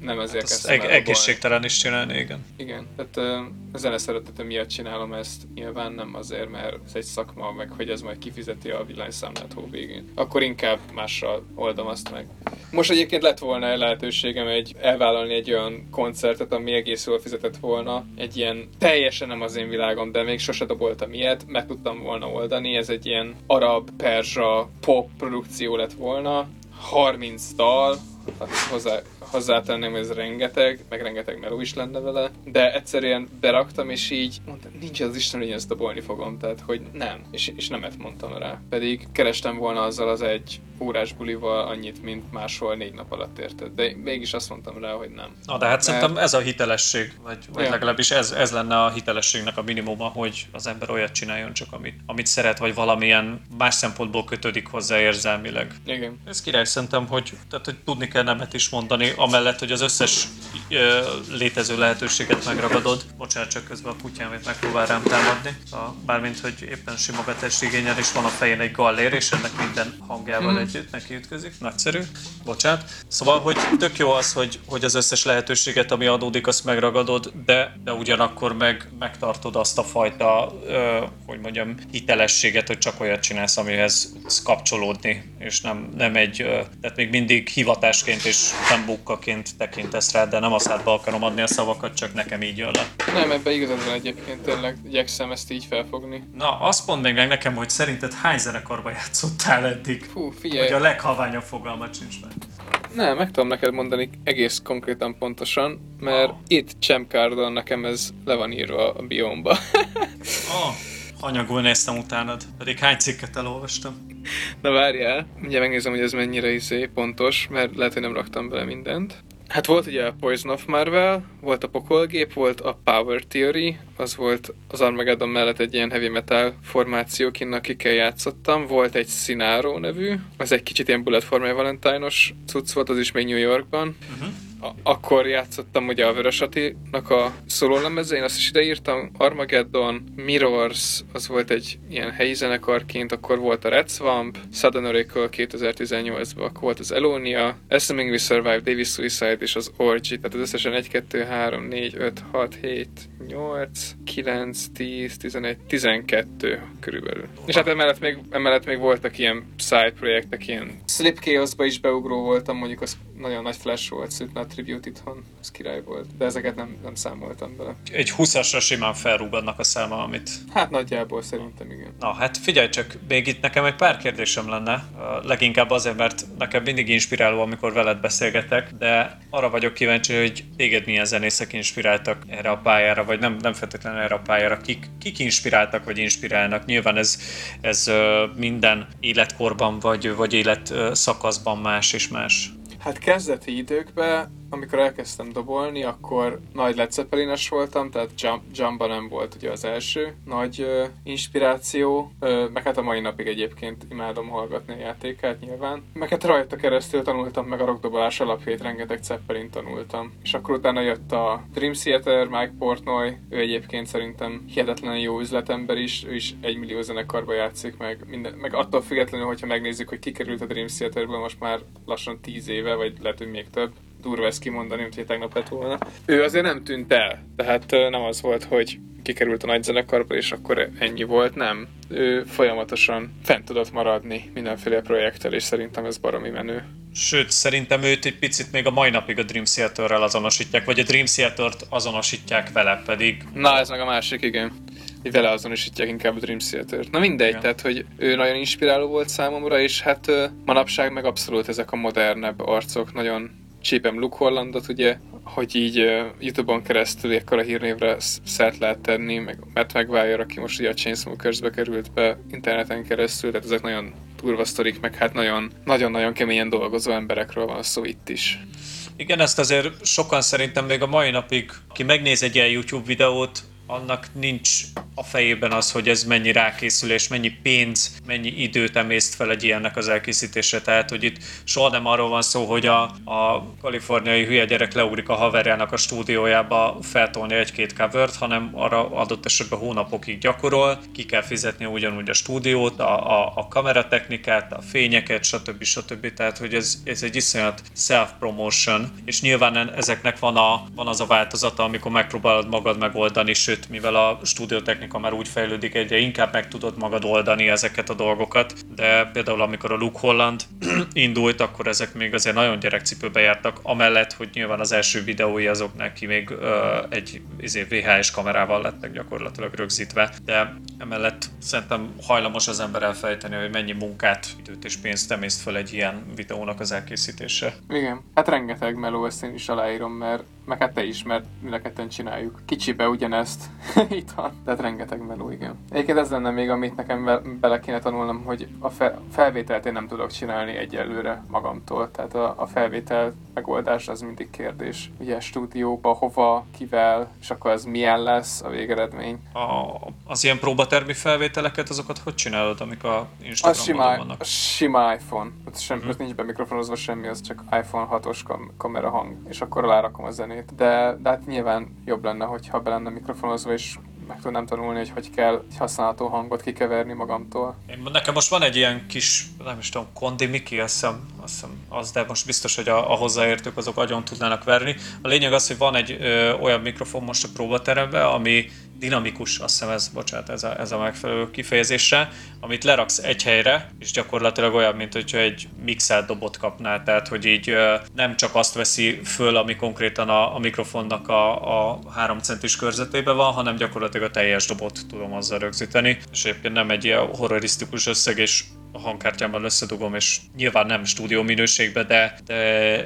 nem ezért Hát kezdtem eg- el egészségtelen is csinálni, igen. Igen, tehát a zene szeretete miatt csinálom ezt, nyilván nem azért, mert ez egy szakma, meg hogy ez majd kifizeti a villanyszámlát hó végén. Akkor inkább mással oldom azt meg. Most egyébként lett volna lehetőségem egy, elvállalni egy olyan koncertet, ami egész jól fizetett volna, egy ilyen teljesen nem az én világom, de még sose doboltam ilyet, meg tudtam volna oldani, ez egy ilyen arab, perzsa, pop produkció lett volna, 30 dal, hát hozzá, hozzátenném, ez rengeteg, meg rengeteg meló is lenne vele, de egyszerűen beraktam, és így mondtam, nincs az Isten, hogy ezt dobolni fogom, tehát hogy nem, és, és nemet mondtam rá. Pedig kerestem volna azzal az egy órás bulival annyit, mint máshol négy nap alatt érted, de mégis azt mondtam rá, hogy nem. Na de hát szerintem ez a hitelesség, vagy, vagy Ja. legalábbis ez, ez lenne a hitelességnek a minimuma, hogy az ember olyat csináljon csak, amit, amit szeret, vagy valamilyen más szempontból kötődik hozzá érzelmileg. Igen. Ez király szerintem, hogy, tehát, hogy tudni kell nemet is mondani, amellett, hogy az összes ö, létező lehetőséget megragadod. Bocsánat, csak közben a itt megpróbál rám támadni. A, bármint, hogy éppen simogatást igényel, és van a fején egy gallér, és ennek minden hangjával együtt neki ütközik. Nagyszerű. Bocsánat. Szóval, hogy tök jó az, hogy, hogy az összes lehetőséget, ami adódik, azt megragadod, de, de ugyanakkor meg megtartod azt a fajta, ö, hogy mondjam, hitelességet, hogy csak olyat csinálsz, amihez kapcsolódni, és nem, nem egy, ö, tehát még mindig hivatásként és nem bukkaként tekintesz rá, de nem a szádba akarom adni a szavakat, csak nekem így jön le. Nem, ebben igazad van egyébként, tényleg igyekszem ezt így felfogni. Na, azt mondd meg nekem, hogy szerinted hány zenekarba játszottál eddig? Fú, Hogy a leghaványabb fogalmat sincs meg. Nem, meg tudom neked mondani egész konkrétan pontosan, mert Wow. itt Csemkárdon nekem ez le van írva a biomba. Oh, hanyagul néztem utánad, pedig hány cikket elolvastam. Na várjál, ugye megnézem, hogy ez mennyire izé pontos, mert lehet, hogy nem raktam bele mindent. Hát volt ugye a Poison of Marvel, volt a Pokolgép, volt a Power Theory, az volt az Armageddon mellett egy ilyen heavy metal formáció, kinn akikkel játszottam. Volt egy Sinaro nevű, az egy kicsit ilyen Bullet for Valentine-os cucc volt, az is még New Yorkban. Uh-huh. Akkor játszottam ugye a Vörös Attinak a szólólemezén, azt is ideírtam, Armageddon, Mirrors, az volt egy ilyen helyi zenekarként, akkor volt a Red Swamp, Sudden Oracle 2018-ban, akkor volt az Elonia, Assuming We Survive, Davis Suicide és az Orgy, tehát az összesen 1, 2, 3, 4, 5, 6, 7, 8, 9, 10, 11, 12 körülbelül. És hát emellett még, emellett még voltak ilyen side projektek, ilyen Slip Chaos-ba is beugró voltam, mondjuk az nagyon nagy flash volt, Slipknot Tribute itthon, az király volt, de ezeket nem, nem számoltam bele. Egy 20-asra simán felrúg annak a száma, amit Hát nagyjából szerintem igen. Na hát figyelj csak, még itt nekem egy pár kérdésem lenne, leginkább azért, mert nekem mindig inspiráló, amikor veled beszélgetek, de arra vagyok kíváncsi, hogy téged milyen zenészek inspiráltak erre a pályára, vagy nem, nem feltétlenül erre a pályára, kik, kik inspiráltak, vagy inspirálnak. Nyilván ez, ez minden életkorban, vagy, vagy életszakaszban más és más. Hát kezdeti időkben, amikor elkezdtem dobolni, akkor nagy Led voltam, tehát Jump, nem volt ugye az első nagy ö, inspiráció, ö, meg hát a mai napig egyébként imádom hallgatni a játékát nyilván. Meg hát rajta keresztül tanultam meg a rockdobolás alapjait, rengeteg Zeppelin tanultam. És akkor utána jött a Dream Theater, Mike Portnoy, ő egyébként szerintem hihetetlen jó üzletember is, ő is egy millió zenekarba játszik, meg, minden, meg attól függetlenül, hogyha megnézzük, hogy kikerült a Dream Theaterből most már lassan 10 éve, vagy lehet, hogy még több, durva ezt kimondani, hogy tegnap lett volna. Ő azért nem tűnt el, tehát nem az volt, hogy kikerült a nagy zenekarba, és akkor ennyi volt, nem. Ő folyamatosan fent tudott maradni mindenféle projekttel, és szerintem ez baromi menő. Sőt, szerintem őt egy picit még a mai napig a Dream Theater-rel azonosítják, vagy a Dream Theater-t azonosítják vele, pedig Na, ez meg a másik, igen. Vele azonosítják inkább a Dream Theater-t. Na mindegy, Igen. tehát, hogy ő nagyon inspiráló volt számomra, és hát manapság meg abszolút ezek a modernebb arcok, nagyon csípem Luke Hollandot, ugye, hogy így uh, Youtube-on keresztül a hírnévre sz- szert lehet tenni, meg Matt McGuire, aki most ugye a Chainsmokers-be került be interneten keresztül, tehát ezek nagyon durva sztorik, meg hát nagyon, nagyon-nagyon keményen dolgozó emberekről van szó itt is. Igen, ezt azért sokan szerintem még a mai napig, aki megnéz egy ilyen YouTube videót, annak nincs a fejében az, hogy ez mennyi rákészülés, mennyi pénz, mennyi időt emészt fel egy ilyennek az elkészítése. Tehát, hogy itt soha nem arról van szó, hogy a, a kaliforniai hülye gyerek leugrik a haverjának a stúdiójába feltolni egy-két covert, hanem arra adott esetben hónapokig gyakorol, ki kell fizetni ugyanúgy a stúdiót, a, a, a kameratechnikát, a fényeket, stb. stb. Tehát, hogy ez, ez egy iszonyat self-promotion, és nyilván ezeknek van, a, van az a változata, amikor megpróbálod magad megoldani, sőt, mivel a stúdiótechnika már úgy fejlődik, egyre inkább meg tudod magad oldani ezeket a dolgokat, de például amikor a Luke Holland indult, akkor ezek még azért nagyon gyerekcipőbe jártak, amellett, hogy nyilván az első videói azok neki még uh, egy izé, VHS kamerával lettek gyakorlatilag rögzítve, de emellett szerintem hajlamos az ember elfejteni, hogy mennyi munkát, időt és pénzt emészt fel egy ilyen videónak az elkészítése. Igen, hát rengeteg meló, ezt én is aláírom, mert meg hát te is, mert mind a ketten csináljuk. Kicsibe ugyanezt itt van, tehát rengeteg meló, igen. Egyébként ez lenne még, amit nekem bele kéne tanulnom, hogy a fe- felvételt én nem tudok csinálni egyelőre magamtól, tehát a, a felvétel megoldás az mindig kérdés. Ugye stúdióba, hova, kivel, és akkor az milyen lesz a végeredmény. A, az ilyen próbatermi felvételeket, azokat hogy csinálod, amik a Instagramon vannak? A sima iPhone. Ott, sem, ott nincs mikrofonozva semmi, az csak iPhone 6-os kam- kamera hang, és akkor alárakom a zenét. De, de hát nyilván jobb lenne, hogyha be lenne mikrofonozva, és meg tudnám tanulni, hogy hogy kell egy használható hangot kikeverni magamtól. Én, nekem most van egy ilyen kis, nem is tudom, Kondi Miki, azt hiszem, azt hiszem az, de most biztos, hogy a, a hozzáértők azok agyon tudnának verni. A lényeg az, hogy van egy ö, olyan mikrofon most a próbateremben, ami dinamikus, azt hiszem ez, bocsánat, ez a, ez a megfelelő kifejezésre, amit leraksz egy helyre, és gyakorlatilag olyan, mint hogyha egy mixelt dobot kapnál, tehát hogy így nem csak azt veszi föl, ami konkrétan a, a mikrofonnak a, a 3 centis körzetében van, hanem gyakorlatilag a teljes dobot tudom azzal rögzíteni, és egyébként nem egy ilyen horrorisztikus összeg, és a hangkártyámmal összedugom, és nyilván nem stúdió minőségben, de, de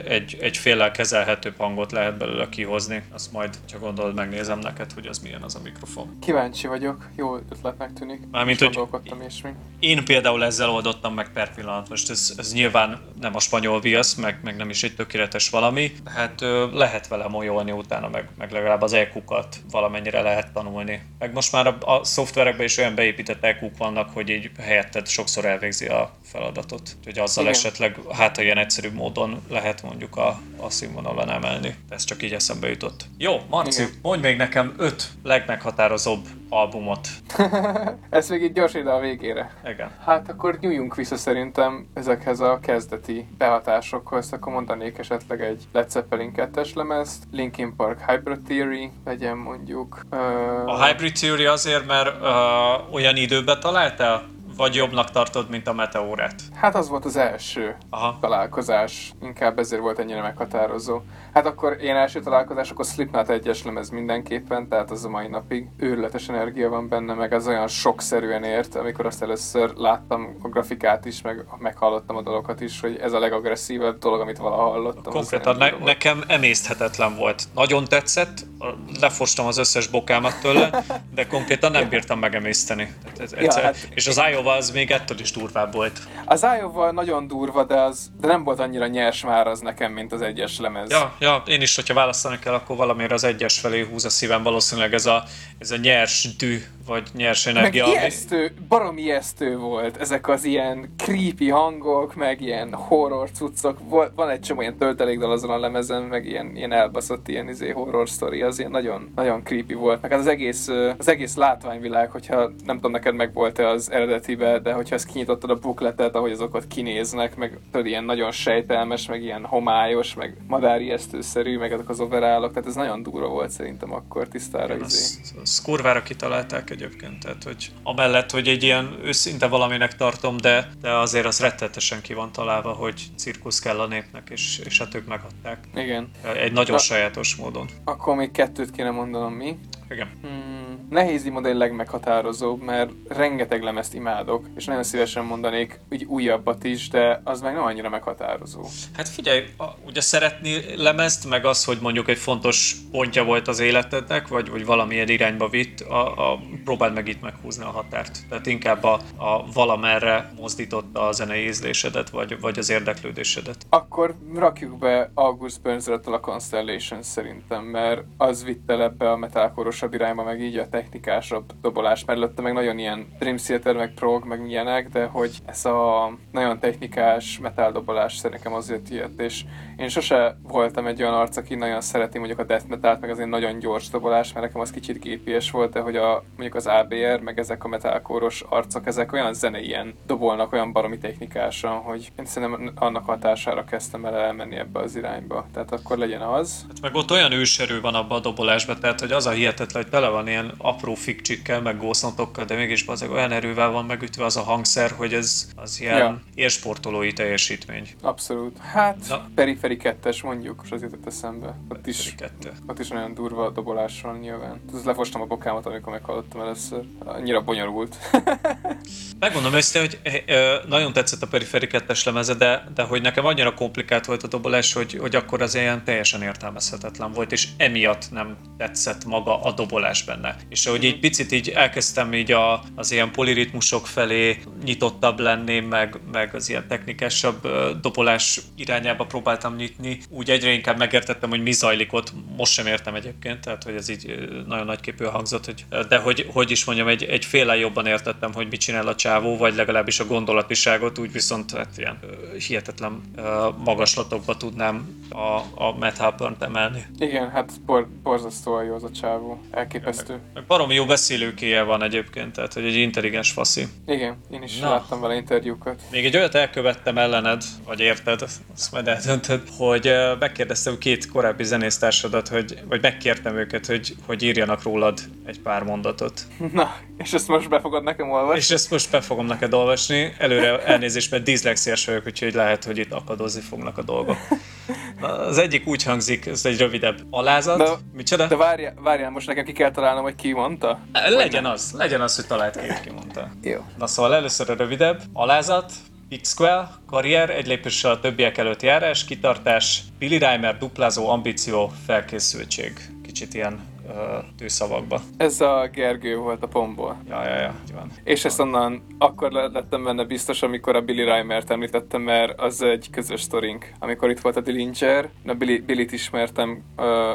egy, egy féllel kezelhetőbb hangot lehet belőle kihozni. Azt majd, csak gondolod, megnézem neked, hogy az milyen az a mikrofon. Kíváncsi vagyok, jó ötletnek tűnik. Mármint, hogy és mi. Én például ezzel oldottam meg per pillanat. Most ez, ez nyilván nem a spanyol viasz, meg, meg nem is egy tökéletes valami, hát lehet vele molyolni utána, meg, meg legalább az EQ-kat valamennyire lehet tanulni. Meg most már a, a szoftverekben is olyan beépített eq vannak, hogy így helyetted sokszor elvégzi végzi a feladatot. Úgyhogy azzal Igen. esetleg hát ilyen egyszerűbb módon lehet mondjuk a, a színvonalon emelni. Ez csak így eszembe jutott. Jó, Marci, Igen. mondj még nekem öt legmeghatározóbb albumot. Ez még így gyors ide a végére. Igen. Hát akkor nyújjunk vissza szerintem ezekhez a kezdeti behatásokhoz. Akkor mondanék esetleg egy Led Zeppelin 2-es lemezt, Linkin Park Hybrid Theory, legyen mondjuk... Uh... A Hybrid Theory azért, mert uh, olyan időben találtál? Vagy jobbnak tartod, mint a meteórát? Hát az volt az első Aha. találkozás, inkább ezért volt ennyire meghatározó. Hát akkor én első találkozás, akkor Slipknot egyes lemez mindenképpen, tehát az a mai napig őrületes energia van benne, meg az olyan sokszerűen ért, amikor azt először láttam a grafikát is, meg meghallottam a dolgokat is, hogy ez a legagresszívebb dolog, amit valaha hallottam. Konkrétan ne, nekem emészthetetlen volt. Nagyon tetszett, lefostam az összes bokámat tőle, de konkrétan nem bírtam megemészteni. Ez, ja, hát, és az Iowa az még ettől is durvább volt. Az Iowa nagyon durva, de, az, de nem volt annyira nyers már az nekem, mint az egyes lemez. Ja, ja én is, hogyha választani kell, akkor valamiért az egyes felé húz a szívem, valószínűleg ez a, ez a nyers dű, vagy nyers energia. Meg ijesztő, barom ijesztő volt ezek az ilyen creepy hangok, meg ilyen horror cuccok. Van egy csomó ilyen töltelékdal azon a lemezen, meg ilyen, ilyen elbaszott ilyen izé horror story, az ilyen nagyon, nagyon creepy volt. Meg az egész, az egész látványvilág, hogyha nem tudom neked meg volt-e az eredetibe, de hogyha ezt kinyitottad a bukletet, ahogy azokat kinéznek, meg tudod, ilyen nagyon sejtelmes, meg ilyen homályos, meg madárijesztőszerű, meg ezek az overállok, tehát ez nagyon durva volt szerintem akkor tisztára. Igen, izé. az, az kurvára kitalálták egyébként, tehát hogy amellett, hogy egy ilyen őszinte valaminek tartom, de, de azért az rettetesen ki van találva, hogy cirkusz kell a népnek, és, és hát ők megadták. Igen. Egy nagyon de, sajátos módon. Akkor még kettőt kéne mondanom mi. Igen. Hmm, nehéz modell legmeghatározóbb, mert rengeteg lemezt imádok, és nagyon szívesen mondanék úgy újabbat is, de az meg nem annyira meghatározó. Hát figyelj, a, ugye szeretni lemezt, meg az, hogy mondjuk egy fontos pontja volt az életednek, vagy, vagy valamilyen irányba vitt, a, a, próbáld meg itt meghúzni a határt. Tehát inkább a, a valamerre mozdította a zenei ízlésedet, vagy, vagy az érdeklődésedet. Akkor rakjuk be August burns a Constellation szerintem, mert az vitte ebbe a metalkorosabb irányba, meg így a technikásabb dobolás, mert előtte meg nagyon ilyen Dream Theater, meg prog, meg ilyenek, de hogy ez a nagyon technikás metal dobolás szerintem azért jött, és én sose voltam egy olyan arc, aki nagyon szereti mondjuk a death metal meg az én nagyon gyors dobolás, mert nekem az kicsit gépies volt, de hogy a, mondjuk az ABR, meg ezek a metalkóros arcok, ezek olyan zene ilyen dobolnak olyan baromi technikásan, hogy én szerintem annak hatására kezdtem el elmenni ebbe az irányba. Tehát akkor legyen az. Hát meg ott olyan őserő van abban a dobolásban, tehát hogy az a hihetetlen, hogy tele van ilyen apró fikcsikkel, meg gósznotokkal, de mégis az olyan erővel van megütve az a hangszer, hogy ez az ilyen ja. élsportolói teljesítmény. Abszolút. Hát, Na. periferi kettes mondjuk, és az jutott eszembe. Ott is, ott is nagyon durva a dobolás van nyilván. Ez lefostam a bokámat, amikor meghallottam először. Annyira bonyolult. Megmondom össze, hogy nagyon tetszett a periferi kettes lemeze, de, de hogy nekem annyira komplikált volt a dobolás, hogy, hogy akkor az ilyen teljesen értelmezhetetlen volt, és emiatt nem tetszett maga a dobolás benne. És ahogy így picit így elkezdtem így a, az ilyen poliritmusok felé nyitottabb lenni, meg, meg az ilyen technikásabb dobolás irányába próbáltam nyitni, úgy egyre inkább megértettem, hogy mi zajlik ott. Most sem értem egyébként, tehát hogy ez így nagyon nagyképű hangzott, hogy, de hogy, hogy is mondjam, egy, egy féle jobban értettem, hogy mit csinál a csávó, vagy legalábbis a gondolatiságot, úgy viszont hát ilyen hihetetlen magaslatokba tudnám a, a Matt emelni. Igen, hát bor, borzasztóan jó az a csávó. Elképesztő. Baromi jó beszélőkéje van egyébként, tehát hogy egy intelligens faszi. Igen, én is Na. láttam vele interjúkat. Még egy olyat elkövettem ellened, vagy érted, azt majd eldöntöd, hogy megkérdeztem két korábbi zenésztársadat, hogy, vagy megkértem őket, hogy, hogy írjanak rólad egy pár mondatot. Na, és ezt most be fogod nekem olvasni? És ezt most be fogom neked olvasni. Előre elnézést, mert diszlexiás vagyok, úgyhogy lehet, hogy itt akadozni fognak a dolgok. Az egyik úgy hangzik, ez egy rövidebb alázat. De, Micsoda? De várjál, várjál, most nekem ki kell találnom, hogy ki mondta? Legyen az, legyen az, hogy talált ki, ki mondta. Jó. Na szóval először a rövidebb. Alázat, X-Square, karrier, egy lépéssel a többiek előtt járás, kitartás, Billy Reimer, duplázó, ambíció, felkészültség. Kicsit ilyen tőszavakba. Ez a Gergő volt a pomból. Ja, ja, ja, van. És ezt onnan akkor lettem benne biztos, amikor a Billy Reimert említettem, mert az egy közös sztorink. Amikor itt volt a Dillinger, a Billy, Billy-t ismertem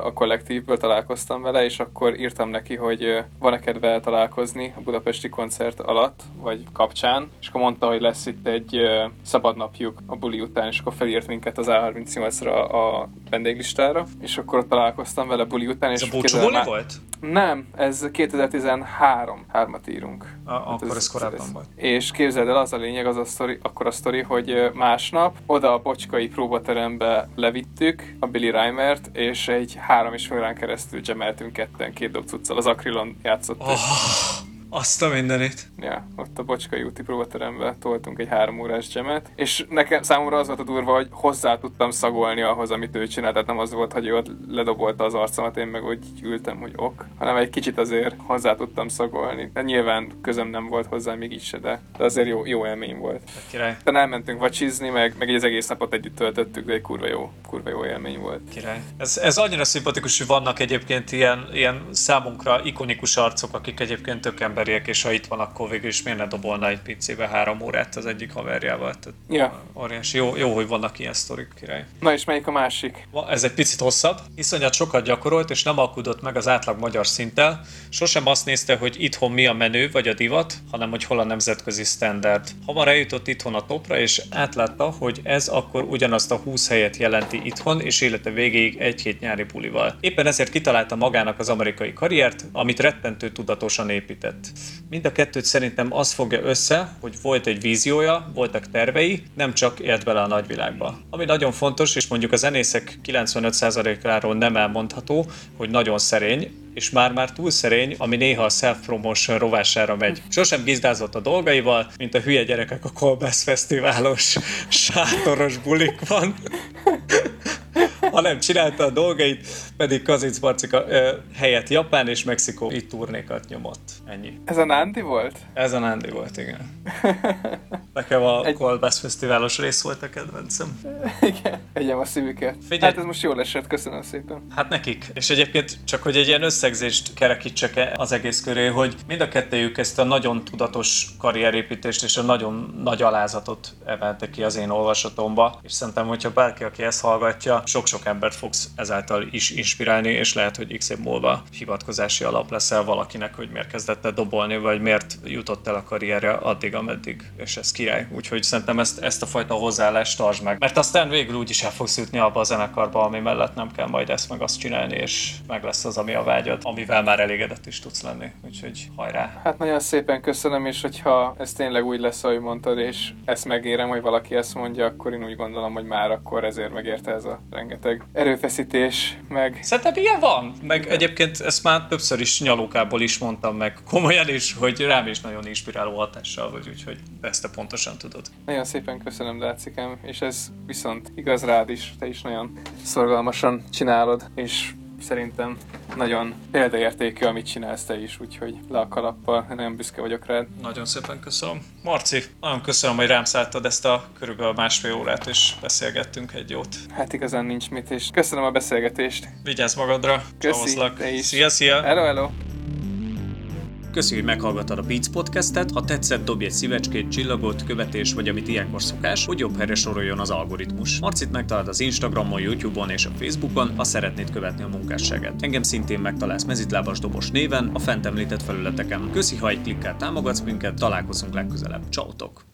a kollektívből, találkoztam vele, és akkor írtam neki, hogy van-e kedve találkozni a budapesti koncert alatt, vagy kapcsán, és akkor mondta, hogy lesz itt egy szabadnapjuk a buli után, és akkor felírt minket az A38-ra a vendéglistára, és akkor ott találkoztam vele buli után, és Ez már... volt? Nem, ez 2013, hármat írunk. A, hát akkor ez, ez korábban ez. volt. És képzeld el, az a lényeg, az a sztori, akkor a sztori, hogy másnap oda a bocskai próbaterembe levittük a Billy Reimert, és egy három és fél keresztül gemeltünk ketten, két dob cuccal, az Akrilon játszott. Oh. Azt a mindenit. Ja, ott a Bocskai úti próbaterembe toltunk egy három órás gemet, és nekem számomra az volt a durva, hogy hozzá tudtam szagolni ahhoz, amit ő csinált, tehát nem az volt, hogy ő ott ledobolta az arcomat, én meg úgy ültem, hogy ok, hanem egy kicsit azért hozzá tudtam szagolni. De nyilván közöm nem volt hozzá még így se, de, de azért jó, jó élmény volt. Király. De elmentünk vacsizni, meg, meg az egész napot együtt töltöttük, de egy kurva jó, kurva jó élmény volt. Király. Ez, ez annyira szimpatikus, hogy vannak egyébként ilyen, ilyen számunkra ikonikus arcok, akik egyébként tök ember emberiek, és ha itt van, akkor végül is miért ne dobolna egy picébe három órát az egyik haverjával. Tehát ja. óriási. Jó, jó, hogy vannak ilyen sztorik, király. Na és melyik a másik? Ez egy picit hosszabb. Iszonyat sokat gyakorolt, és nem alkudott meg az átlag magyar szinttel. Sosem azt nézte, hogy itthon mi a menő vagy a divat, hanem hogy hol a nemzetközi standard. Hamar eljutott itthon a topra, és átlátta, hogy ez akkor ugyanazt a 20 helyet jelenti itthon, és élete végéig egy-két nyári pulival. Éppen ezért kitalálta magának az amerikai karriert, amit rettentő tudatosan épített. Mind a kettőt szerintem az fogja össze, hogy volt egy víziója, voltak tervei, nem csak élt bele a nagyvilágba. Ami nagyon fontos, és mondjuk a zenészek 95%-áról nem elmondható, hogy nagyon szerény, és már-már túl szerény, ami néha a self-promotion rovására megy. Sosem gizdázott a dolgaival, mint a hülye gyerekek a Kolbász Fesztiválos sátoros bulikban hanem csinálta a dolgait, pedig Kazinc Barcika helyett Japán és Mexikó itt turnékat nyomott. Ennyi. Ez a Nandi volt? Ez a Nandi volt, igen. Nekem a Egy- Kolbász Fesztiválos rész volt a kedvencem. Igen, egyem a szívüket. Figyelj. Hát ez most jól esett, köszönöm szépen. Hát nekik. És egyébként csak, hogy egy ilyen összegzést kerekítsek -e az egész köré, hogy mind a kettőjük ezt a nagyon tudatos karrierépítést és a nagyon nagy alázatot emelte ki az én olvasatomba, és szerintem, hogyha bárki, aki ezt hallgatja, sok-sok embert fogsz ezáltal is inspirálni, és lehet, hogy x év múlva hivatkozási alap leszel valakinek, hogy miért kezdett el dobolni, vagy miért jutott el a karrierje addig, ameddig, és ez király. Úgyhogy szerintem ezt, ezt a fajta hozzáállást tartsd meg. Mert aztán végül úgy is el fogsz jutni abba a zenekarba, ami mellett nem kell majd ezt meg azt csinálni, és meg lesz az, ami a vágyad, amivel már elégedett is tudsz lenni. Úgyhogy hajrá! Hát nagyon szépen köszönöm, és hogyha ez tényleg úgy lesz, ahogy mondtad, és ezt megérem, hogy valaki ezt mondja, akkor én úgy gondolom, hogy már akkor ezért megérte ez a rengeteg erőfeszítés, meg Szerintem ilyen van. Meg egyébként ezt már többször is nyalókából is mondtam meg komolyan is, hogy rám is nagyon inspiráló hatással vagy, úgyhogy ezt te pontosan tudod. nagyon szépen köszönöm, Dácikám, és ez viszont igaz rád is, te is nagyon szorgalmasan csinálod, és szerintem nagyon példaértékű, amit csinálsz te is, úgyhogy le a kalappal, nagyon büszke vagyok rád. Nagyon szépen köszönöm. Marci, nagyon köszönöm, hogy rám szálltad ezt a körülbelül másfél órát, és beszélgettünk egy jót. Hát igazán nincs mit, és köszönöm a beszélgetést. Vigyázz magadra, Köszi, te is. Szia, szia! Hello, hello! Köszi, hogy meghallgattad a Beats podcastet. Ha tetszett, dobj egy szívecskét, csillagot, követés, vagy amit ilyenkor szokás, hogy jobb helyre soroljon az algoritmus. Marcit megtalálod az Instagramon, YouTube-on és a Facebookon, ha szeretnéd követni a munkásságát. Engem szintén megtalálsz mezitlábas dobos néven, a fent említett felületeken. Köszi, ha egy klikkel támogatsz minket, találkozunk legközelebb. Csautok!